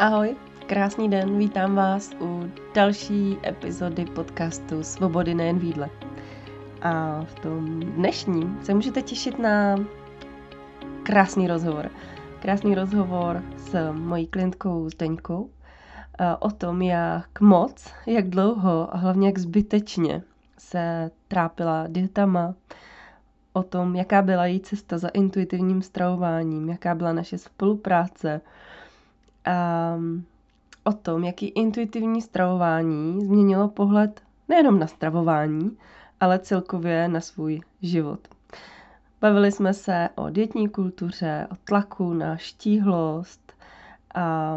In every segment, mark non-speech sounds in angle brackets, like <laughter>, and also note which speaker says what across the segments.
Speaker 1: Ahoj, krásný den, vítám vás u další epizody podcastu Svobody nejen v jídle. A v tom dnešním se můžete těšit na krásný rozhovor. Krásný rozhovor s mojí klientkou Zdeňkou o tom, jak moc, jak dlouho a hlavně jak zbytečně se trápila dietama, o tom, jaká byla její cesta za intuitivním stravováním, jaká byla naše spolupráce, um, o tom, jaký intuitivní stravování změnilo pohled nejenom na stravování, ale celkově na svůj život. Bavili jsme se o dětní kultuře, o tlaku na štíhlost a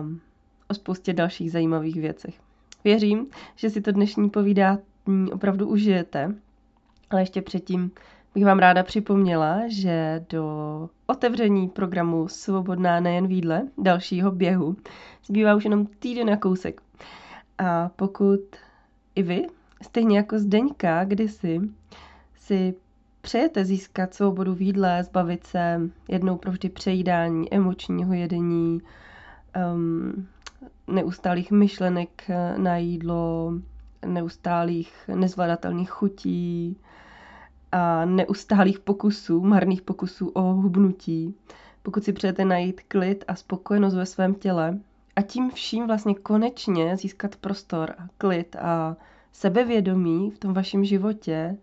Speaker 1: o spoustě dalších zajímavých věcech. Věřím, že si to dnešní povídání opravdu užijete, ale ještě předtím bych vám ráda připomněla, že do otevření programu Svobodná nejen výdle, dalšího běhu, zbývá už jenom týden a kousek. A pokud i vy, stejně jako Zdeňka kdysi, si přejete získat svobodu výdle, zbavit se jednou provždy přejídání, emočního jedení, um, neustálých myšlenek na jídlo, neustálých nezvladatelných chutí, a neustálých pokusů, marných pokusů o hubnutí, pokud si přejete najít klid a spokojenost ve svém těle a tím vším vlastně konečně získat prostor a klid a sebevědomí v tom vašem životě,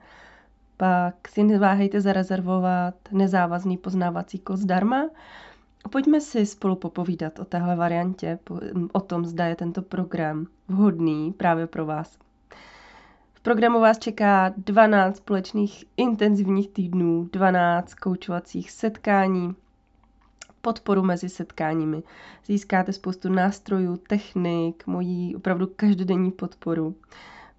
Speaker 1: pak si neváhejte zarezervovat nezávazný poznávací kol zdarma pojďme si spolu popovídat o téhle variantě, o tom, zda je tento program vhodný právě pro vás. V programu vás čeká 12 společných intenzivních týdnů, 12 koučovacích setkání, podporu mezi setkáními. Získáte spoustu nástrojů, technik, mojí opravdu každodenní podporu.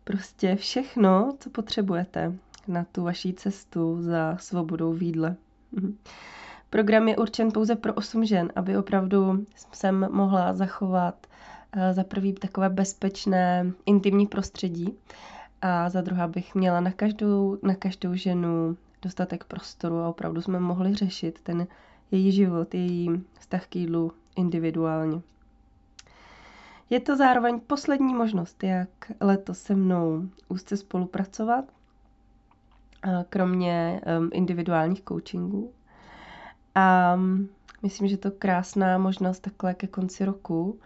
Speaker 1: Prostě všechno, co potřebujete na tu vaší cestu za svobodou výdle. Program je určen pouze pro 8 žen, aby opravdu jsem mohla zachovat eh, za prvý takové bezpečné intimní prostředí, a za druhá bych měla na každou, na každou ženu dostatek prostoru a opravdu jsme mohli řešit ten její život, její vztah k jídlu individuálně. Je to zároveň poslední možnost, jak letos se mnou úzce spolupracovat, kromě individuálních coachingů. A myslím, že to krásná možnost takhle ke konci roku,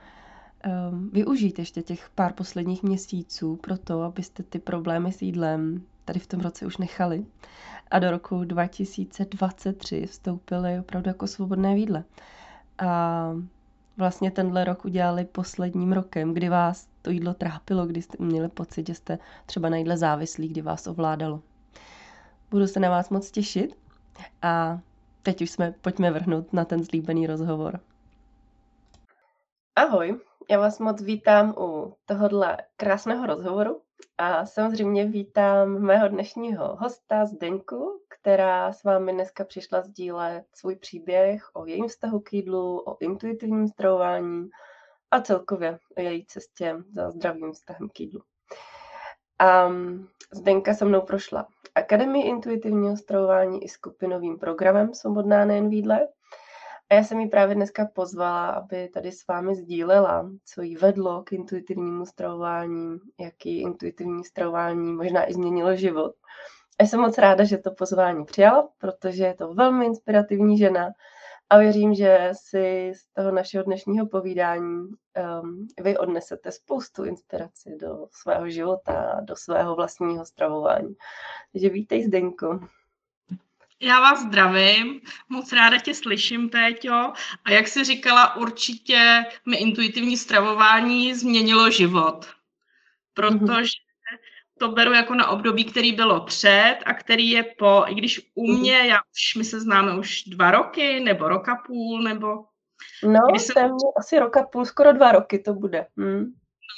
Speaker 1: um, využít ještě těch pár posledních měsíců pro to, abyste ty problémy s jídlem tady v tom roce už nechali a do roku 2023 vstoupili opravdu jako svobodné výdle. A vlastně tenhle rok udělali posledním rokem, kdy vás to jídlo trápilo, kdy jste měli pocit, že jste třeba na jídle závislí, kdy vás ovládalo. Budu se na vás moc těšit a teď už jsme, pojďme vrhnout na ten zlíbený rozhovor. Ahoj, já vás moc vítám u tohohle krásného rozhovoru a samozřejmě vítám mého dnešního hosta Zdeňku, která s vámi dneska přišla sdílet svůj příběh o jejím vztahu k jídlu, o intuitivním stravování a celkově o její cestě za zdravým vztahem k jídlu. A Zdenka se mnou prošla Akademii intuitivního stravování i skupinovým programem Svobodná nejen výdle a já jsem ji právě dneska pozvala, aby tady s vámi sdílela, co jí vedlo k intuitivnímu stravování, jaký intuitivní stravování možná i změnilo život. A jsem moc ráda, že to pozvání přijala, protože je to velmi inspirativní žena a věřím, že si z toho našeho dnešního povídání um, vy odnesete spoustu inspirací do svého života, do svého vlastního stravování. Takže vítej, Zdenko.
Speaker 2: Já vás zdravím, moc ráda tě slyším, Péťo. A jak jsi říkala, určitě mi intuitivní stravování změnilo život. Protože to beru jako na období, který bylo před a který je po, i když u mhm. mě, já už, my se známe už dva roky, nebo roka půl, nebo...
Speaker 1: No, jsem... asi roka půl, skoro dva roky to bude. Hmm.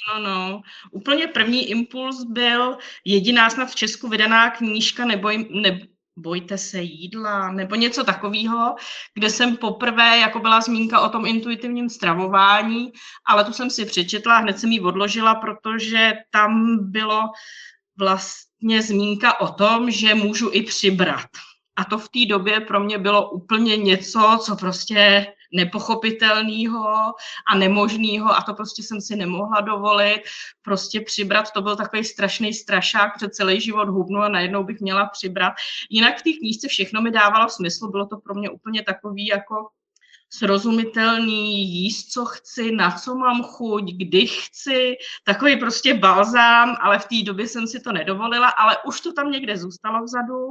Speaker 2: No, no. Úplně první impuls byl jediná snad v Česku vydaná knížka nebo, ne, bojte se jídla, nebo něco takového, kde jsem poprvé, jako byla zmínka o tom intuitivním stravování, ale tu jsem si přečetla, hned jsem ji odložila, protože tam bylo vlastně zmínka o tom, že můžu i přibrat. A to v té době pro mě bylo úplně něco, co prostě nepochopitelného a nemožného a to prostě jsem si nemohla dovolit. Prostě přibrat, to byl takový strašný strašák, před celý život hubnu a najednou bych měla přibrat. Jinak v té knížce všechno mi dávalo smysl, bylo to pro mě úplně takový jako srozumitelný, jíst, co chci, na co mám chuť, kdy chci, takový prostě balzám, ale v té době jsem si to nedovolila, ale už to tam někde zůstalo vzadu.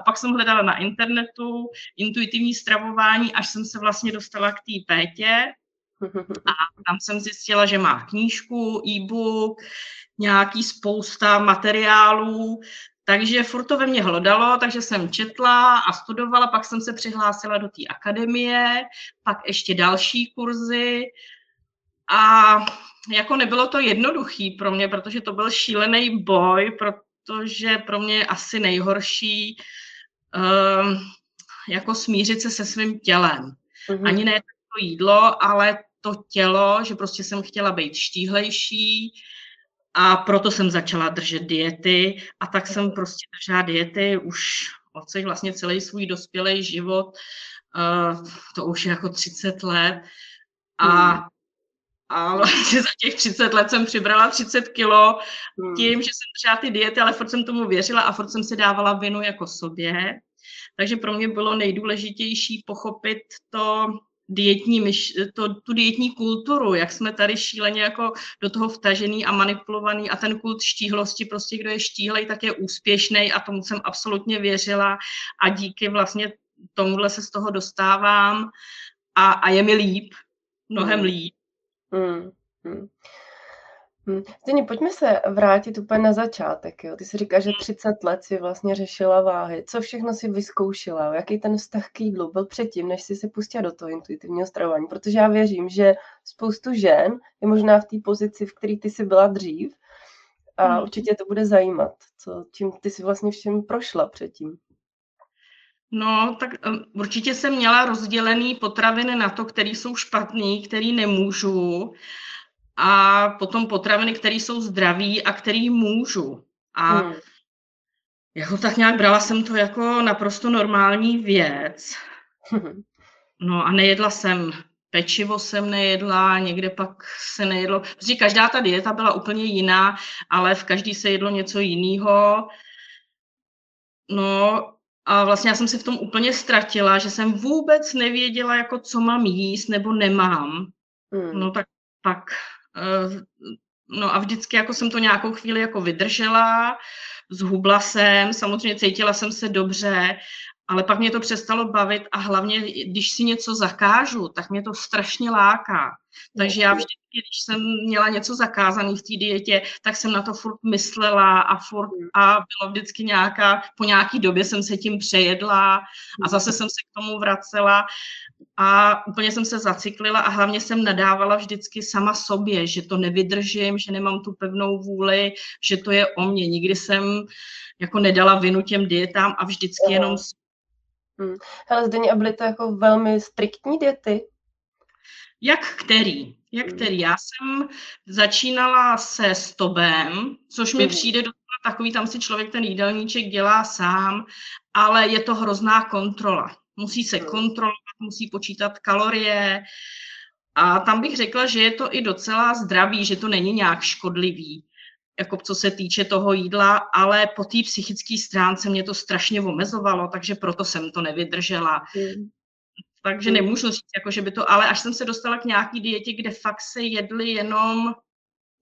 Speaker 2: A pak jsem hledala na internetu intuitivní stravování, až jsem se vlastně dostala k té pétě. A tam jsem zjistila, že má knížku, e-book, nějaký spousta materiálů, takže furt to ve mně hlodalo, takže jsem četla a studovala, pak jsem se přihlásila do té akademie, pak ještě další kurzy a jako nebylo to jednoduchý pro mě, protože to byl šílený boj, protože pro mě asi nejhorší um, jako smířit se se svým tělem. Mm-hmm. Ani ne to jídlo, ale to tělo, že prostě jsem chtěla být štíhlejší, a proto jsem začala držet diety a tak jsem prostě držela diety už od vlastně celý svůj dospělý život, uh, to už je jako 30 let a hmm. A vlastně za těch 30 let jsem přibrala 30 kilo hmm. tím, že jsem třeba ty diety, ale furt jsem tomu věřila a furt jsem si dávala vinu jako sobě. Takže pro mě bylo nejdůležitější pochopit to, dietní myš, to, tu dietní kulturu, jak jsme tady šíleně jako do toho vtažený a manipulovaný a ten kult štíhlosti, prostě kdo je štíhlej, tak je úspěšný a tomu jsem absolutně věřila a díky vlastně tomuhle se z toho dostávám a, a je mi líp, mnohem mm. líp. Mm. Mm.
Speaker 1: Hm. Zdeně, pojďme se vrátit úplně na začátek. Jo. Ty jsi říká, že 30 let si vlastně řešila váhy. Co všechno si vyzkoušela? Jaký ten vztah k jídlu byl předtím, než jsi se pustila do toho intuitivního stravování? Protože já věřím, že spoustu žen je možná v té pozici, v které ty jsi byla dřív a hmm. určitě to bude zajímat, co, čím ty jsi vlastně všem prošla předtím.
Speaker 2: No, tak um, určitě jsem měla rozdělený potraviny na to, který jsou špatný, který nemůžu a potom potraviny, které jsou zdraví a které můžu. A hmm. jako tak nějak brala jsem to jako naprosto normální věc. <laughs> No a nejedla jsem pečivo jsem nejedla, někde pak se nejedlo. Protože každá ta dieta byla úplně jiná, ale v každý se jedlo něco jiného. No a vlastně já jsem se v tom úplně ztratila, že jsem vůbec nevěděla, jako co mám jíst nebo nemám. Hmm. No tak pak no a vždycky jako jsem to nějakou chvíli jako vydržela, zhubla jsem, samozřejmě cítila jsem se dobře, ale pak mě to přestalo bavit a hlavně, když si něco zakážu, tak mě to strašně láká. Takže já vždycky, když jsem měla něco zakázané v té dietě, tak jsem na to furt myslela a furt a bylo vždycky nějaká, po nějaký době jsem se tím přejedla a zase jsem se k tomu vracela a úplně jsem se zaciklila a hlavně jsem nadávala vždycky sama sobě, že to nevydržím, že nemám tu pevnou vůli, že to je o mně. Nikdy jsem jako nedala vinu těm dietám a vždycky jenom...
Speaker 1: Hmm. Hele, Zdeně, a byly to jako velmi striktní diety?
Speaker 2: Jak který? Jak hmm. který? Já jsem začínala se stobem, což mi hmm. přijde do takový, tam si člověk ten jídelníček dělá sám, ale je to hrozná kontrola. Musí se hmm. kontrolovat, musí počítat kalorie. A tam bych řekla, že je to i docela zdravý, že to není nějak škodlivý, jako co se týče toho jídla, ale po té psychické stránce mě to strašně omezovalo, takže proto jsem to nevydržela. Mm. Takže mm. nemůžu říct, jako, že by to, ale až jsem se dostala k nějaký dietě, kde fakt se jedli jenom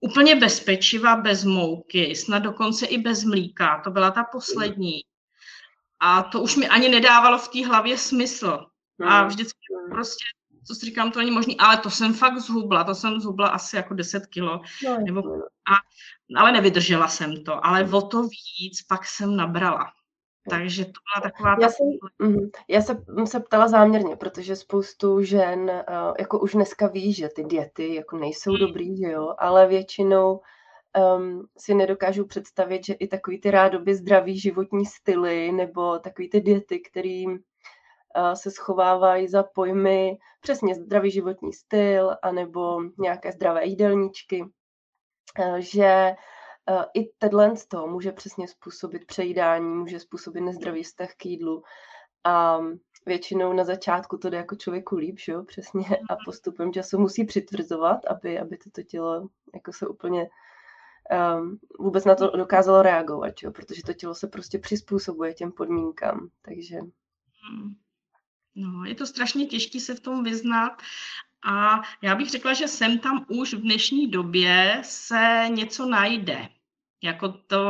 Speaker 2: úplně bez pečiva, bez mouky, snad dokonce i bez mlíka, to byla ta poslední. A to už mi ani nedávalo v té hlavě smysl. A hmm. vždycky prostě, co si říkám, to není možný, ale to jsem fakt zhubla, to jsem zhubla asi jako 10 kilo. No, nebo, a, ale nevydržela jsem to, ale o to víc pak jsem nabrala. Takže to byla taková...
Speaker 1: Já, jsem, mm, já se, se ptala záměrně, protože spoustu žen uh, jako už dneska ví, že ty diety jako nejsou hmm. dobrý, že jo, ale většinou um, si nedokážu představit, že i takový ty rádoby zdravý životní styly nebo takový ty diety, který uh, se schovávají za pojmy přesně zdravý životní styl anebo nějaké zdravé jídelníčky, že uh, i tenhle z toho může přesně způsobit přejídání, může způsobit nezdravý vztah k jídlu. A většinou na začátku to jde jako člověku líp, že jo, přesně, a postupem času musí přitvrzovat, aby, aby toto tělo jako se úplně um, vůbec na to dokázalo reagovat, jo, protože to tělo se prostě přizpůsobuje těm podmínkám, takže...
Speaker 2: Hmm. No, je to strašně těžké se v tom vyznat a já bych řekla, že sem tam už v dnešní době se něco najde jako, to,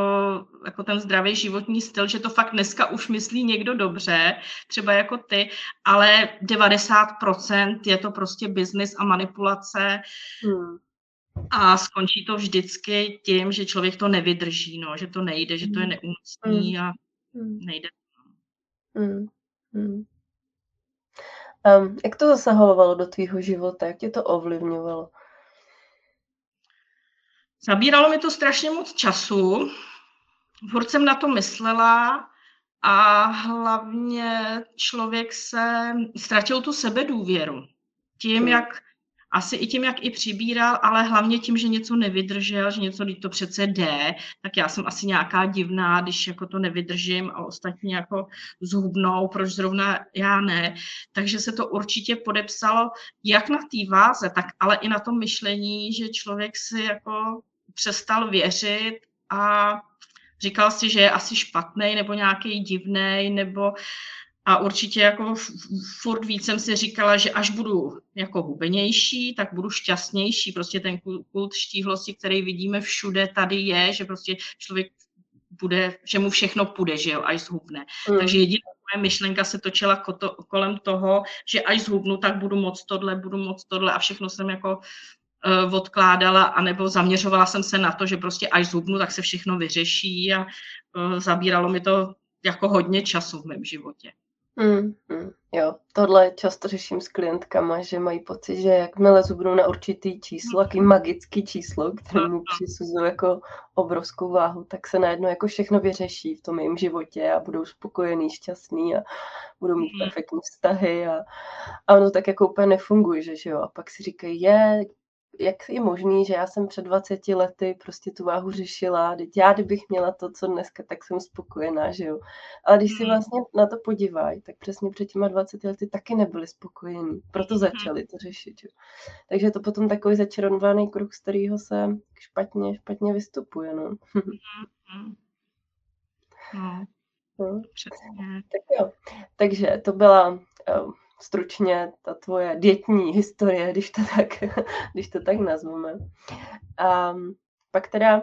Speaker 2: jako ten zdravý životní styl, že to fakt dneska už myslí někdo dobře, třeba jako ty, ale 90% je to prostě biznis a manipulace hmm. a skončí to vždycky tím, že člověk to nevydrží, no, že to nejde, že to je hmm. neúctný hmm. a hmm. nejde. Hmm.
Speaker 1: Hmm. Um, jak to zasahovalo do tvýho života? Jak tě to ovlivňovalo?
Speaker 2: Zabíralo mi to strašně moc času, furt jsem na to myslela a hlavně člověk se ztratil tu sebedůvěru. Tím, jak asi i tím, jak i přibíral, ale hlavně tím, že něco nevydržel, že něco, to přece jde, tak já jsem asi nějaká divná, když jako to nevydržím a ostatní jako zhubnou, proč zrovna já ne. Takže se to určitě podepsalo jak na té váze, tak ale i na tom myšlení, že člověk si jako přestal věřit a říkal si, že je asi špatný nebo nějaký divný, nebo a určitě jako furt víc jsem si říkala, že až budu jako hubenější, tak budu šťastnější. Prostě ten kult štíhlosti, který vidíme všude, tady je, že prostě člověk bude, že mu všechno půjde, že jo, až zhubne. Mm. Takže jediná moje myšlenka se točila koto, kolem toho, že až zhubnu, tak budu moc tohle, budu moc tohle a všechno jsem jako uh, odkládala, anebo zaměřovala jsem se na to, že prostě až zhubnu, tak se všechno vyřeší a uh, zabíralo mi to jako hodně času v mém životě.
Speaker 1: Mm, mm, jo, tohle často řeším s klientkama, že mají pocit, že jakmile zubnou na určitý číslo, jaký magický číslo, které mu přisuzují jako obrovskou váhu, tak se najednou jako všechno vyřeší v tom jejím životě a budou spokojení, šťastní a budou mít perfektní vztahy a, a ono tak jako úplně nefunguje, že, že jo. A pak si říkají, je, jak je možný, že já jsem před 20 lety prostě tu váhu řešila, teď já kdybych měla to, co dneska, tak jsem spokojená, že jo. Ale když si hmm. vlastně na to podívají, tak přesně před těma 20 lety taky nebyli spokojení, proto hmm. začali to řešit, jo. Takže je to potom takový začarovaný kruh, z kterého se špatně, špatně vystupuje, no. <laughs> Hmm, no. no. Tak jo, takže to byla um, stručně ta tvoje dětní historie, když to tak, <laughs> když to tak nazveme. A pak teda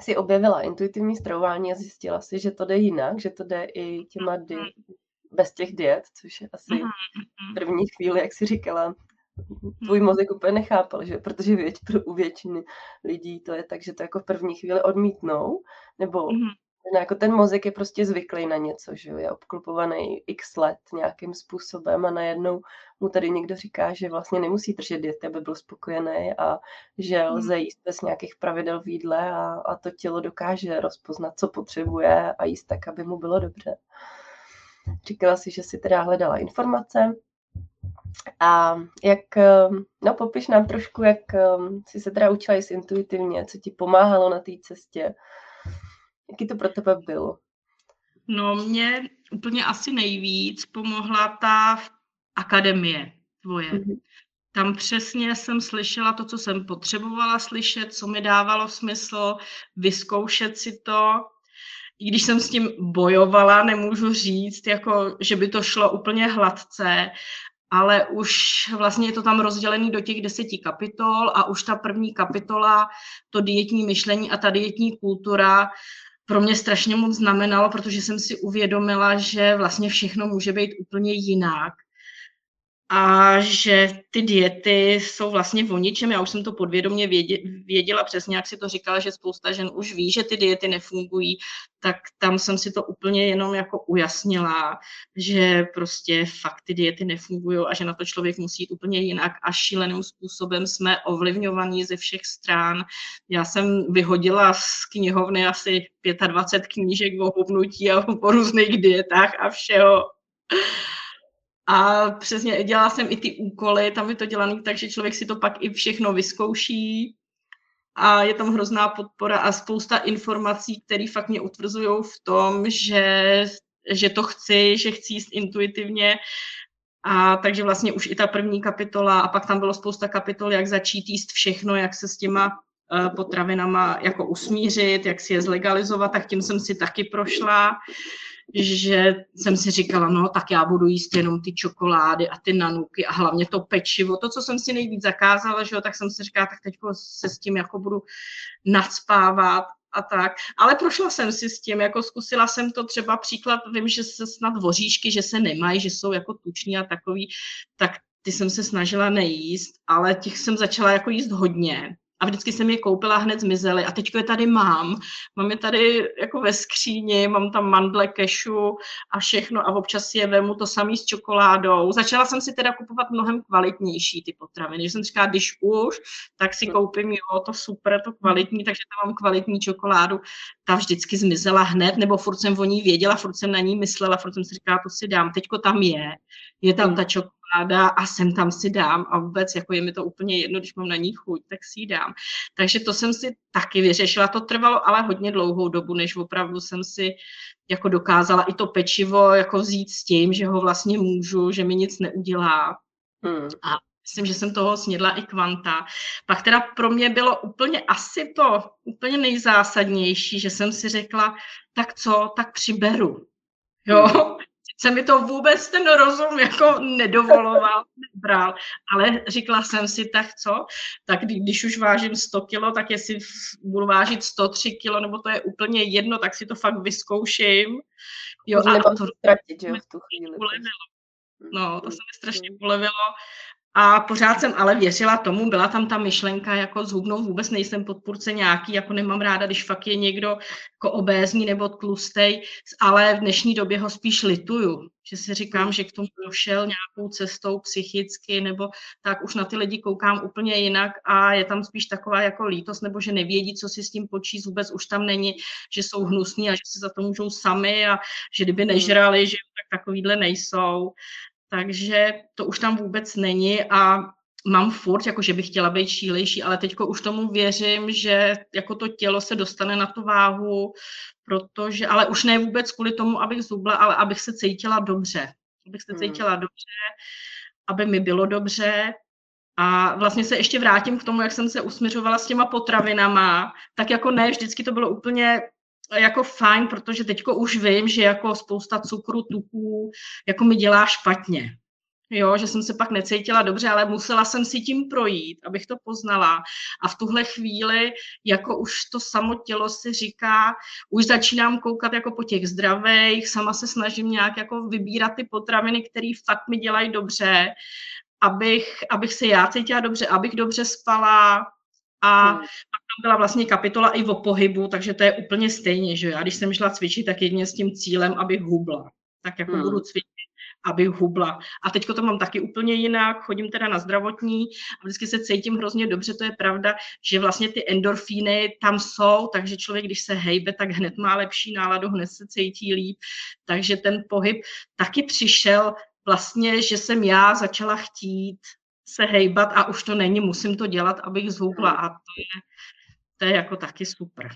Speaker 1: si objevila intuitivní stravování a zjistila si, že to jde jinak, že to jde i těma di- bez těch diet, což je asi v první chvíli, jak si říkala, tvůj mozek úplně nechápal, že? protože věč, u většiny lidí to je tak, že to jako v první chvíli odmítnou, nebo No, jako ten mozek je prostě zvyklý na něco, že je obklopovaný x let nějakým způsobem a najednou mu tady někdo říká, že vlastně nemusí držet diety, aby byl spokojený a že hmm. lze jíst bez nějakých pravidel v jídle a, a to tělo dokáže rozpoznat, co potřebuje a jíst tak, aby mu bylo dobře. Říkala si, že si teda hledala informace, a jak, no popiš nám trošku, jak jsi se teda učila jíst intuitivně, co ti pomáhalo na té cestě, Jaký to pro tebe bylo?
Speaker 2: No, mě úplně asi nejvíc pomohla ta akademie tvoje. Mm-hmm. Tam přesně jsem slyšela to, co jsem potřebovala slyšet, co mi dávalo smysl, vyzkoušet si to. I když jsem s tím bojovala, nemůžu říct, jako, že by to šlo úplně hladce, ale už vlastně je to tam rozdělený do těch deseti kapitol a už ta první kapitola, to dietní myšlení a ta dietní kultura, pro mě strašně moc znamenalo, protože jsem si uvědomila, že vlastně všechno může být úplně jinak a že ty diety jsou vlastně o ničem. Já už jsem to podvědomě věděla přesně, jak si to říkala, že spousta žen už ví, že ty diety nefungují, tak tam jsem si to úplně jenom jako ujasnila, že prostě fakt ty diety nefungují a že na to člověk musí jít úplně jinak a šíleným způsobem jsme ovlivňovaní ze všech stran. Já jsem vyhodila z knihovny asi 25 knížek o hubnutí a o různých dietách a všeho. A přesně dělala jsem i ty úkoly, tam je to dělané tak, že člověk si to pak i všechno vyzkouší a je tam hrozná podpora a spousta informací, které fakt mě utvrzují v tom, že že to chci, že chci jíst intuitivně. A takže vlastně už i ta první kapitola a pak tam bylo spousta kapitol, jak začít jíst všechno, jak se s těma uh, potravinama jako usmířit, jak si je zlegalizovat, tak tím jsem si taky prošla že jsem si říkala, no tak já budu jíst jenom ty čokolády a ty nanuky a hlavně to pečivo, to, co jsem si nejvíc zakázala, že jo, tak jsem si říkala, tak teď se s tím jako budu nadspávat a tak. Ale prošla jsem si s tím, jako zkusila jsem to třeba příklad, vím, že se snad voříšky, že se nemají, že jsou jako tuční a takový, tak ty jsem se snažila nejíst, ale těch jsem začala jako jíst hodně a vždycky jsem je koupila, hned zmizely a teď je tady mám. Mám je tady jako ve skříni, mám tam mandle, kešu a všechno a občas je vemu to samý s čokoládou. Začala jsem si teda kupovat mnohem kvalitnější ty potraviny, že jsem říkala, když už, tak si koupím, jo, to super, to kvalitní, takže tam mám kvalitní čokoládu. Ta vždycky zmizela hned, nebo furt jsem o ní věděla, furt jsem na ní myslela, furt jsem si říkala, to si dám, teďko tam je, je tam ta čokoláda ráda a sem tam si dám a vůbec jako je mi to úplně jedno, když mám na ní chuť, tak si ji dám. Takže to jsem si taky vyřešila. To trvalo ale hodně dlouhou dobu, než opravdu jsem si jako dokázala i to pečivo jako vzít s tím, že ho vlastně můžu, že mi nic neudělá. Hmm. A myslím, že jsem toho snědla i kvanta. Pak teda pro mě bylo úplně asi to úplně nejzásadnější, že jsem si řekla, tak co, tak přiberu. Jo, hmm se mi to vůbec ten rozum jako nedovoloval, nebral, ale říkala jsem si, tak co, tak když už vážím 100 kilo, tak jestli budu vážit 103 kilo, nebo to je úplně jedno, tak si to fakt vyzkouším.
Speaker 1: Jo, a to, ztratit, že v tu chvíli.
Speaker 2: Ulevilo. No, to se mi strašně polevilo. A pořád jsem ale věřila tomu, byla tam ta myšlenka, jako zhubnout vůbec nejsem podpůrce nějaký, jako nemám ráda, když fakt je někdo jako obézní nebo tlustej, ale v dnešní době ho spíš lituju, že si říkám, že k tomu došel nějakou cestou psychicky, nebo tak už na ty lidi koukám úplně jinak a je tam spíš taková jako lítost, nebo že nevědí, co si s tím počít, vůbec už tam není, že jsou hnusní a že si za to můžou sami a že kdyby hmm. nežrali, že tak takovýhle nejsou takže to už tam vůbec není a mám furt, jako že bych chtěla být šílejší, ale teďko už tomu věřím, že jako to tělo se dostane na tu váhu, protože, ale už ne vůbec kvůli tomu, abych zubla, ale abych se cítila dobře. Abych se hmm. cítila hmm. dobře, aby mi bylo dobře. A vlastně se ještě vrátím k tomu, jak jsem se usměřovala s těma potravinama, tak jako ne, vždycky to bylo úplně jako fajn, protože teďko už vím, že jako spousta cukru, tuků jako mi dělá špatně. Jo, že jsem se pak necítila dobře, ale musela jsem si tím projít, abych to poznala. A v tuhle chvíli, jako už to samo tělo si říká, už začínám koukat jako po těch zdravých, sama se snažím nějak jako vybírat ty potraviny, které fakt mi dělají dobře, abych, abych se já cítila dobře, abych dobře spala, a hmm. pak tam byla vlastně kapitola i o pohybu, takže to je úplně stejně, že já když jsem šla cvičit, tak jedině s tím cílem, abych hubla. Tak jako hmm. budu cvičit, abych hubla. A teďko to mám taky úplně jinak, chodím teda na zdravotní a vždycky se cítím hrozně dobře, to je pravda, že vlastně ty endorfíny tam jsou, takže člověk, když se hejbe, tak hned má lepší náladu, hned se cítí líp. Takže ten pohyb taky přišel vlastně, že jsem já začala chtít se hejbat a už to není, musím to dělat, abych zhubla a to je, to je jako taky super.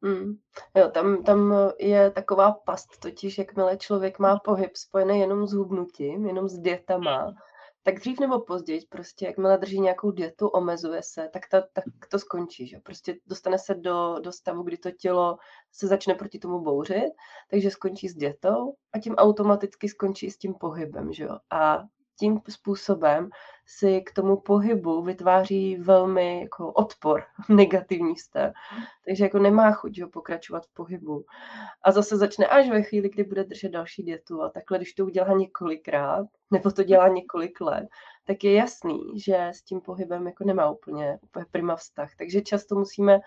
Speaker 1: Mm. Jo, tam, tam je taková past, totiž jakmile člověk má pohyb spojený jenom s hubnutím, jenom s dietama, tak dřív nebo později, prostě jakmile drží nějakou dietu, omezuje se, tak, ta, tak to skončí, že? Prostě dostane se do, do stavu, kdy to tělo se začne proti tomu bouřit, takže skončí s dietou a tím automaticky skončí s tím pohybem, že jo? A tím způsobem si k tomu pohybu vytváří velmi jako odpor, <laughs> negativní stav. Takže jako nemá chuť ho pokračovat v pohybu. A zase začne až ve chvíli, kdy bude držet další dietu. A takhle, když to udělá několikrát, nebo to dělá několik let, tak je jasný, že s tím pohybem jako nemá úplně, úplně prima vztah. Takže často musíme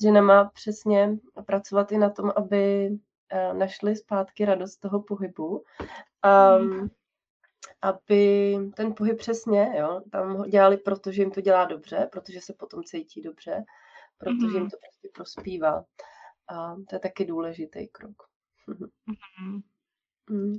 Speaker 1: s ženama přesně pracovat i na tom, aby eh, našli zpátky radost toho pohybu. Um, aby ten pohyb přesně, jo, tam ho dělali, protože jim to dělá dobře, protože se potom cítí dobře, protože mm-hmm. jim to prostě prospívá. A to je taky důležitý krok.
Speaker 2: mm-hmm. mm.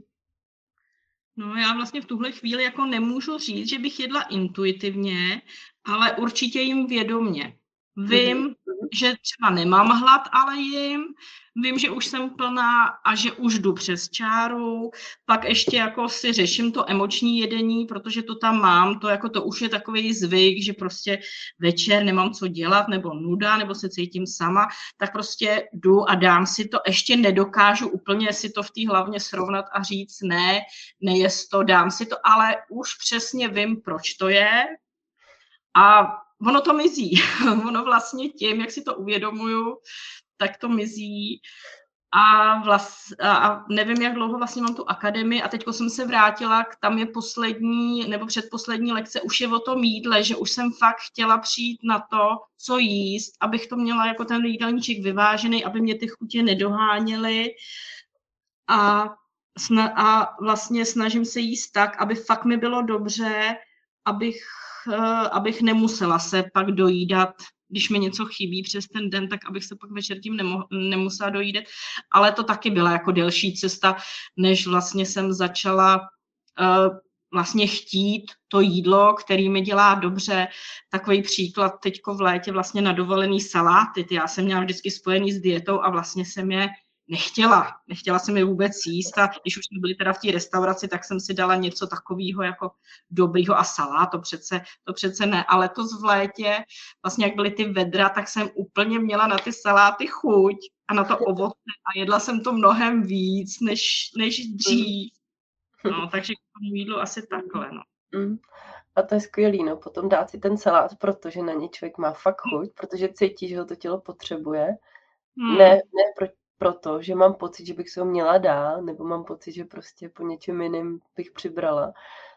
Speaker 2: No já vlastně v tuhle chvíli jako nemůžu říct, že bych jedla intuitivně, ale určitě jim vědomně. Vím, mm-hmm. Že třeba nemám hlad, ale jim, vím, že už jsem plná a že už jdu přes čáru, pak ještě jako si řeším to emoční jedení, protože to tam mám, to jako to už je takový zvyk, že prostě večer nemám co dělat, nebo nuda, nebo se cítím sama, tak prostě jdu a dám si to, ještě nedokážu úplně si to v té hlavně srovnat a říct ne, nejest to, dám si to, ale už přesně vím, proč to je, a ono to mizí. <laughs> ono vlastně tím, jak si to uvědomuju, tak to mizí. A, vlast, a nevím, jak dlouho vlastně mám tu akademii a teď jsem se vrátila, tam je poslední nebo předposlední lekce, už je o tom jídle, že už jsem fakt chtěla přijít na to, co jíst, abych to měla jako ten jídelníček vyvážený, aby mě ty chutě nedoháněly a, a vlastně snažím se jíst tak, aby fakt mi bylo dobře, abych abych nemusela se pak dojídat, když mi něco chybí přes ten den, tak abych se pak večer tím nemusela dojídat. Ale to taky byla jako delší cesta, než vlastně jsem začala uh, vlastně chtít to jídlo, který mi dělá dobře. Takový příklad teďko v létě vlastně na dovolený saláty. Ty já jsem měla vždycky spojený s dietou a vlastně jsem je nechtěla. Nechtěla jsem je vůbec jíst a když už jsme byli teda v té restauraci, tak jsem si dala něco takového jako dobrýho a salát, to přece, to přece ne. Ale to v létě, vlastně jak byly ty vedra, tak jsem úplně měla na ty saláty chuť a na to <laughs> ovoce a jedla jsem to mnohem víc než, než dřív. No, <laughs> takže k tomu jídlu asi takhle, no.
Speaker 1: Mm. A to je skvělý, no, potom dát si ten salát, protože na něj člověk má fakt chuť, protože cítí, že ho to tělo potřebuje. Hmm. Ne, ne pro, proto, že mám pocit, že bych se ho měla dát, nebo mám pocit, že prostě po něčem jiným bych přibrala,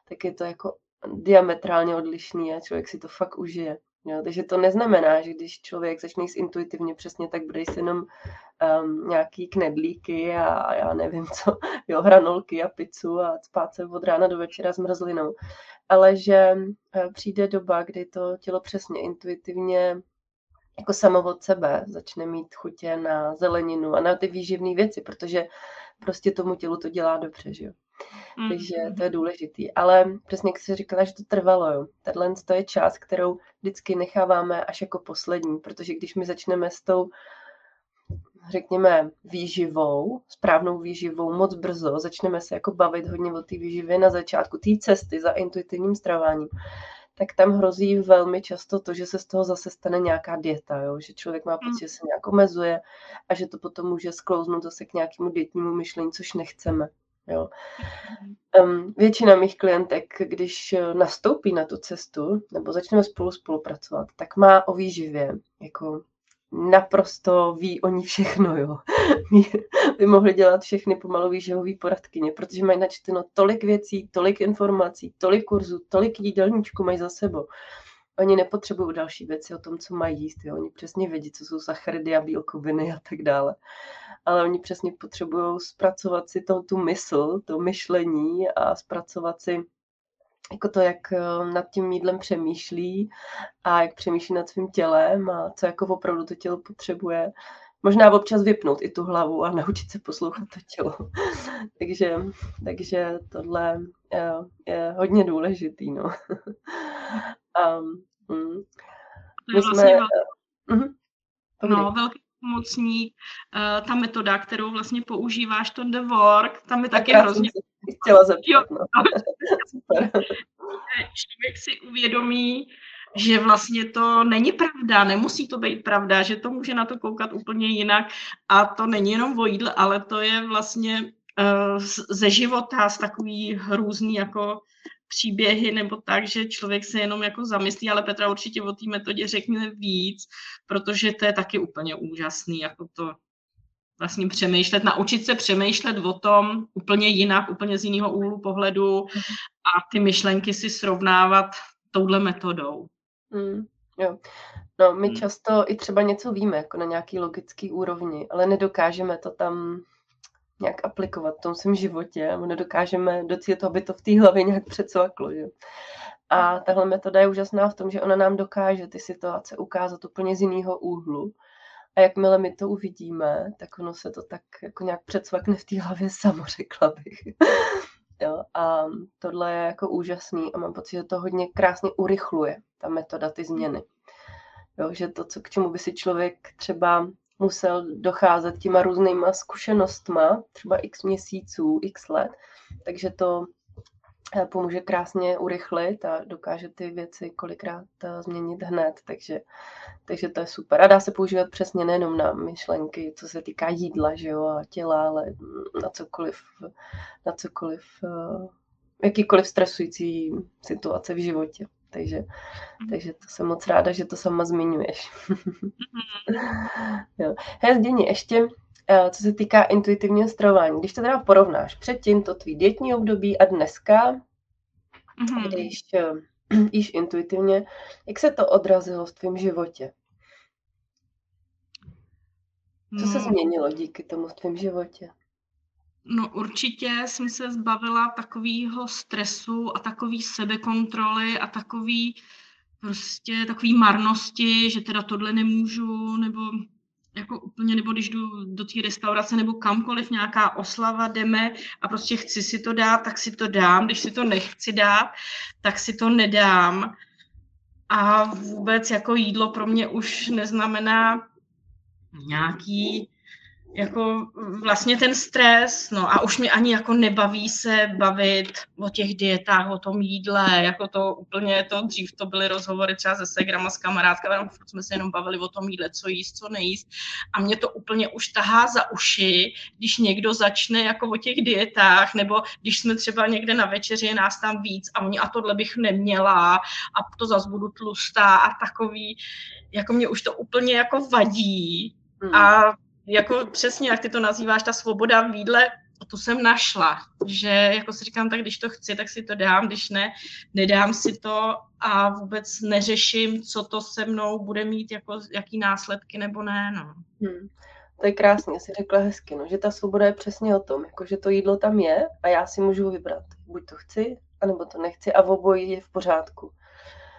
Speaker 1: tak je to jako diametrálně odlišný a člověk si to fakt užije. Jo, takže to neznamená, že když člověk začne jíst intuitivně přesně, tak bude jíst jenom um, nějaký knedlíky a, a já nevím co, <laughs> jo, hranolky a pizzu a spát se od rána do večera s mrzlinou. Ale že uh, přijde doba, kdy to tělo přesně intuitivně jako samo od sebe začne mít chutě na zeleninu a na ty výživné věci, protože prostě tomu tělu to dělá dobře, že jo. Mm. Takže to je důležitý. Ale přesně jak jsi říkala, že to trvalo, jo. Tenhle to je část, kterou vždycky necháváme až jako poslední, protože když my začneme s tou řekněme, výživou, správnou výživou moc brzo, začneme se jako bavit hodně o té výživě na začátku té cesty za intuitivním stravováním, tak tam hrozí velmi často to, že se z toho zase stane nějaká dieta, jo? že člověk má pocit, že se nějak omezuje a že to potom může sklouznout zase k nějakému dietnímu myšlení, což nechceme. Jo. Um, většina mých klientek, když nastoupí na tu cestu nebo začneme spolu spolupracovat, tak má o výživě jako naprosto ví oni všechno, jo. <laughs> By mohli dělat všechny pomalu výživový poradkyně, protože mají načteno tolik věcí, tolik informací, tolik kurzů, tolik jídelníčků mají za sebou. Oni nepotřebují další věci o tom, co mají jíst. Jo. Oni přesně vědí, co jsou sacharidy a bílkoviny a tak dále. Ale oni přesně potřebují zpracovat si to, tu mysl, to myšlení a zpracovat si jako to, jak eh, nad tím jídlem přemýšlí a jak přemýšlí nad svým tělem a co jako opravdu to tělo potřebuje. Možná občas vypnout i tu hlavu a naučit se poslouchat to tělo. <laughs> takže, takže tohle je, je hodně důležitý. No. <laughs> um, mm.
Speaker 2: My jsme, vlastně uh, no, velký pomocník, uh, ta metoda, kterou vlastně používáš, to The Work, tam je taky hrozně...
Speaker 1: Chtěla zeptat, no. <laughs> <laughs>
Speaker 2: Člověk si uvědomí, že vlastně to není pravda, nemusí to být pravda, že to může na to koukat úplně jinak. A to není jenom o jídle, ale to je vlastně uh, ze života, z takový různý jako příběhy nebo tak, že člověk se jenom jako zamyslí, ale Petra určitě o té metodě řekne víc, protože to je taky úplně úžasný, jako to vlastně přemýšlet, naučit se přemýšlet o tom úplně jinak, úplně z jiného úhlu pohledu a ty myšlenky si srovnávat touhle metodou.
Speaker 1: Mm, jo. No, my mm. často i třeba něco víme, jako na nějaký logický úrovni, ale nedokážeme to tam nějak aplikovat v tom svém životě a nedokážeme docílit toho, aby to v té hlavě nějak předsvaklo. Že? A tahle metoda je úžasná v tom, že ona nám dokáže ty situace ukázat úplně z jiného úhlu. A jakmile my to uvidíme, tak ono se to tak jako nějak předsvakne v té hlavě <laughs> samo, řekla bych. <laughs> jo, a tohle je jako úžasný a mám pocit, že to hodně krásně urychluje, ta metoda, ty změny. Jo, že to, co, k čemu by si člověk třeba musel docházet těma různýma zkušenostma, třeba x měsíců, x let, takže to eh, pomůže krásně urychlit a dokáže ty věci kolikrát eh, změnit hned, takže, takže to je super. A dá se používat přesně nejenom na myšlenky, co se týká jídla že jo, a těla, ale na cokoliv, na cokoliv, eh, jakýkoliv stresující situace v životě. Takže, mhm. takže to jsem moc ráda, že to sama zmiňuješ. Mhm. <laughs> jo. He, Zděni, ještě eh, co se týká intuitivního stravování, když to teda porovnáš předtím to tvý dětní období a dneska, mm-hmm. když uh, <clears throat> jíš intuitivně, jak se to odrazilo v tvém životě? Co se hmm. změnilo díky tomu v tvém životě?
Speaker 2: No určitě jsem se zbavila takového stresu a takový sebekontroly a takový prostě takový marnosti, že teda tohle nemůžu, nebo jako úplně, nebo když jdu do té restaurace nebo kamkoliv, nějaká oslava, jdeme a prostě chci si to dát, tak si to dám, když si to nechci dát, tak si to nedám. A vůbec jako jídlo pro mě už neznamená nějaký jako vlastně ten stres, no a už mě ani jako nebaví se bavit o těch dietách, o tom jídle, jako to úplně to, dřív to byly rozhovory třeba se Segrama s kamarádkami, furt jsme se jenom bavili o tom jídle, co jíst, co nejíst. A mě to úplně už tahá za uši, když někdo začne jako o těch dietách, nebo když jsme třeba někde na večeři, je nás tam víc a mě a tohle bych neměla a to zase budu tlustá a takový, jako mě už to úplně jako vadí, Hmm. A jako přesně, jak ty to nazýváš, ta svoboda v jídle, to jsem našla, že jako si říkám, tak když to chci, tak si to dám, když ne, nedám si to a vůbec neřeším, co to se mnou bude mít, jako jaký následky nebo ne, no. Hmm.
Speaker 1: To je krásně, si řekla hezky, no, že ta svoboda je přesně o tom, jako že to jídlo tam je a já si můžu vybrat, buď to chci, anebo to nechci a v obojí je v pořádku.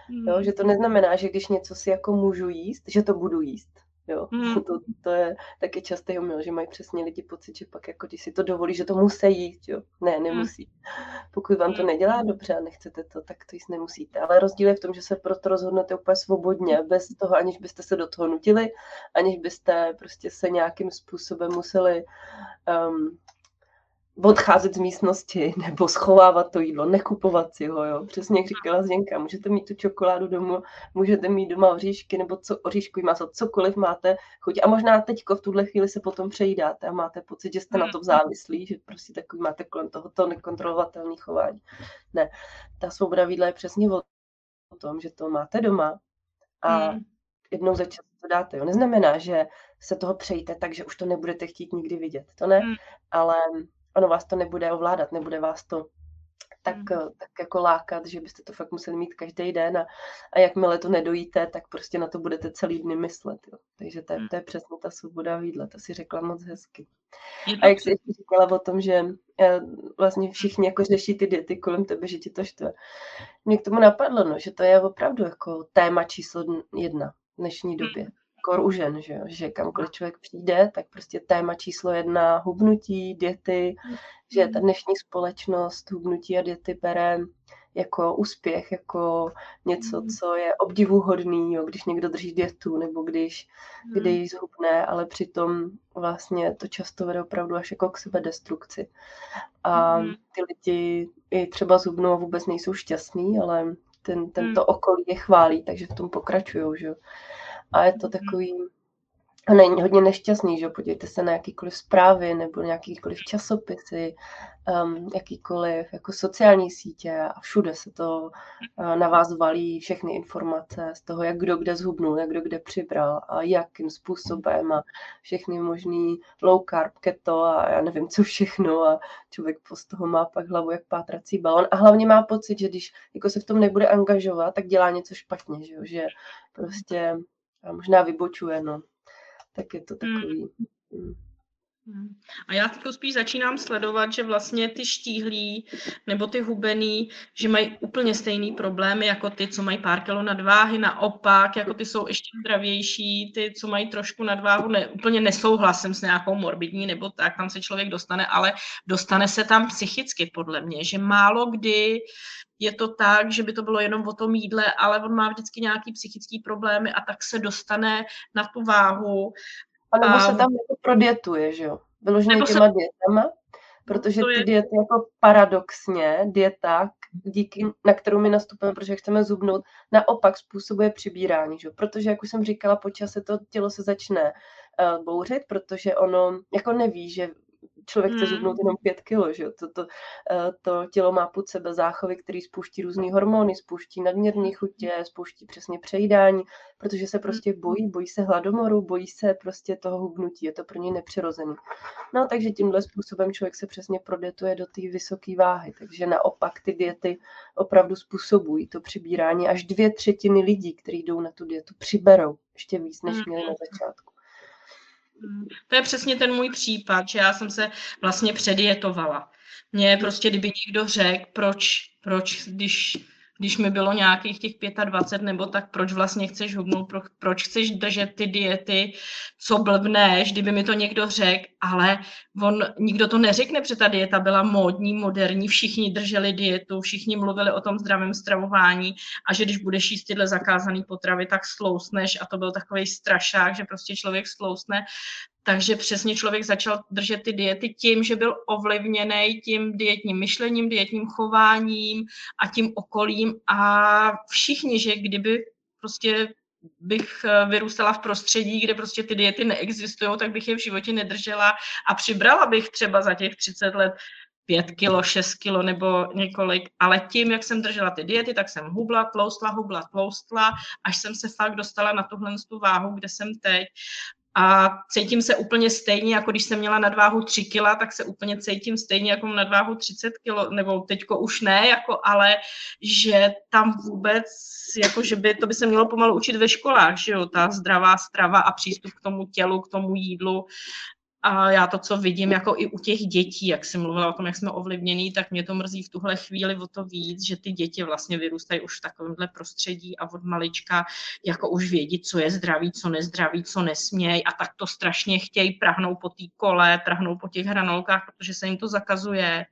Speaker 1: Hmm. Jo, že to neznamená, že když něco si jako můžu jíst, že to budu jíst. Jo, mm. to, to je taky častý omyl, že mají přesně lidi pocit, že pak jako když si to dovolí, že to musí jít, jo. Ne, hmm. nemusí. Mm. Pokud vám to hmm. nedělá dobře a nechcete to, tak to jíst nemusíte. Ale rozdíl je v tom, že se proto rozhodnete úplně svobodně, bez toho, aniž byste se do toho nutili, aniž byste prostě se nějakým způsobem museli um, odcházet z místnosti nebo schovávat to jídlo, nekupovat si ho, jo. Přesně jak říkala Zdenka, můžete mít tu čokoládu domů, můžete mít doma oříšky nebo co, oříškový maso, cokoliv máte chuť. A možná teďko v tuhle chvíli se potom přejídáte a máte pocit, že jste na tom závislí, že prostě takový máte kolem tohoto nekontrolovatelný chování. Ne, ta svoboda výdla je přesně o tom, že to máte doma a hmm. jednou za čas to dáte. Jo. Neznamená, že se toho přejíte tak, že už to nebudete chtít nikdy vidět. To ne, hmm. ale ono vás to nebude ovládat, nebude vás to tak, mm. tak jako lákat, že byste to fakt museli mít každý den a, a jakmile to nedojíte, tak prostě na to budete celý dny myslet. Jo. Takže to je, mm. to je přesně ta svoboda výdle, to si řekla moc hezky. A jak jsi ještě říkala o tom, že eh, vlastně všichni jako řeší ty diety kolem tebe, že ti to štve. Mě k tomu napadlo, no, že to je opravdu jako téma číslo jedna v dnešní době kor u žen, že, jo? že kamkoliv člověk přijde, tak prostě téma číslo jedna hubnutí, diety, že ta dnešní společnost hubnutí a diety bere jako úspěch, jako něco, co je obdivuhodný, jo, když někdo drží dietu, nebo když, když zhubne, ale přitom vlastně to často vede opravdu až jako k sebe destrukci. A ty lidi i třeba zhubnou a vůbec nejsou šťastní, ale ten, tento okolí je chválí, takže v tom pokračují, že a je to mhm. takový není hodně nešťastný, že podívejte se na jakýkoliv zprávy nebo nějakýkoliv časopisy, um, jakýkoliv jako sociální sítě a všude se to uh, na vás valí všechny informace z toho, jak kdo kde zhubnul, jak kdo kde přibral a jakým způsobem a všechny možný low carb, keto a já nevím co všechno a člověk z toho má pak hlavu jak pátrací balon a hlavně má pocit, že když jako se v tom nebude angažovat, tak dělá něco špatně, že, jo? že prostě a možná vybočuje, no. Tak je to hmm. takový... Mm.
Speaker 2: Hmm. A já teď spíš začínám sledovat, že vlastně ty štíhlí nebo ty hubený, že mají úplně stejný problémy jako ty, co mají pár kilo nadváhy, naopak, jako ty jsou ještě zdravější, ty, co mají trošku nadváhu, ne, úplně nesouhlasím s nějakou morbidní, nebo tak, tam se člověk dostane, ale dostane se tam psychicky, podle mě, že málo kdy je to tak, že by to bylo jenom o tom jídle, ale on má vždycky nějaký psychický problémy a tak se dostane na tu váhu
Speaker 1: a nebo se tam jako prodietuje, že jo? Vyloženě těma se... dietama, protože ty diety jako paradoxně, dieta, díky, na kterou my nastupujeme, protože chceme zubnout, naopak způsobuje přibírání, že? protože, jak už jsem říkala, po čase to tělo se začne uh, bouřit, protože ono jako neví, že člověk chce hmm. zubnout jenom pět kilo, že To, to, eh, to tělo má pod sebe záchovy, který spouští různé hormony, spouští nadměrné chutě, spouští přesně přejídání, protože se prostě hmm. bojí, bojí se hladomoru, bojí se prostě toho hubnutí, je to pro ně nepřirozený. No takže tímhle způsobem člověk se přesně prodetuje do té vysoké váhy, takže naopak ty diety opravdu způsobují to přibírání. Až dvě třetiny lidí, kteří jdou na tu dietu, přiberou ještě víc, než měli na hmm. začátku.
Speaker 2: Mm, to je přesně ten můj případ, že já jsem se vlastně předjetovala. Mně prostě, kdyby někdo řekl, proč, proč když když mi bylo nějakých těch 25 nebo tak, proč vlastně chceš hubnout, pro, proč chceš držet ty diety, co blbneš, kdyby mi to někdo řekl, ale on, nikdo to neřekne, protože ta dieta byla módní, moderní, všichni drželi dietu, všichni mluvili o tom zdravém stravování a že když budeš jíst tyhle zakázané potravy, tak slousneš a to byl takový strašák, že prostě člověk slousne takže přesně člověk začal držet ty diety tím, že byl ovlivněný tím dietním myšlením, dietním chováním a tím okolím. A všichni, že kdyby prostě bych eh, vyrůstala v prostředí, kde prostě ty diety neexistují, tak bych je v životě nedržela a přibrala bych třeba za těch 30 let 5 kilo, 6 kilo nebo několik, ale tím, jak jsem držela ty diety, tak jsem hubla, tloustla, hubla, tloustla, až jsem se fakt dostala na tuhle tu váhu, kde jsem teď a cítím se úplně stejně, jako když jsem měla nadváhu 3 kg, tak se úplně cítím stejně jako nadváhu 30 kg, nebo teďko už ne, jako, ale že tam vůbec, jako že by, to by se mělo pomalu učit ve školách, že jo, ta zdravá strava a přístup k tomu tělu, k tomu jídlu a já to, co vidím jako i u těch dětí, jak jsem mluvila o tom, jak jsme ovlivnění, tak mě to mrzí v tuhle chvíli o to víc, že ty děti vlastně vyrůstají už v takovémhle prostředí a od malička jako už vědí, co je zdraví, co nezdraví, co nesmějí a tak to strašně chtějí, prahnou po té kole, prahnou po těch hranolkách, protože se jim to zakazuje.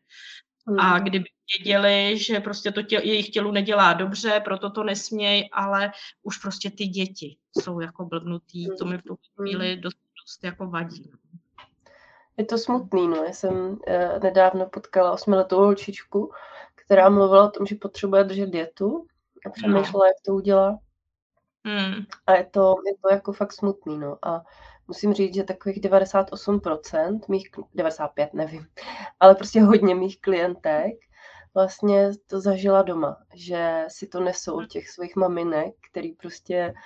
Speaker 2: A hmm. kdyby věděli, že prostě to tě, jejich tělu nedělá dobře, proto to nesmějí, ale už prostě ty děti jsou jako blbnutý, to mi v tu chvíli dost, dost jako vadí.
Speaker 1: Je to smutný, no. Já jsem eh, nedávno potkala osmiletou holčičku, která mluvila o tom, že potřebuje držet dietu a přemýšlela, no. jak to udělá. Hmm. A je to, je to jako fakt smutný, no. A musím říct, že takových 98%, mých, 95, nevím, <laughs> ale prostě hodně mých klientek vlastně to zažila doma, že si to nesou od těch svých maminek, který prostě Uh,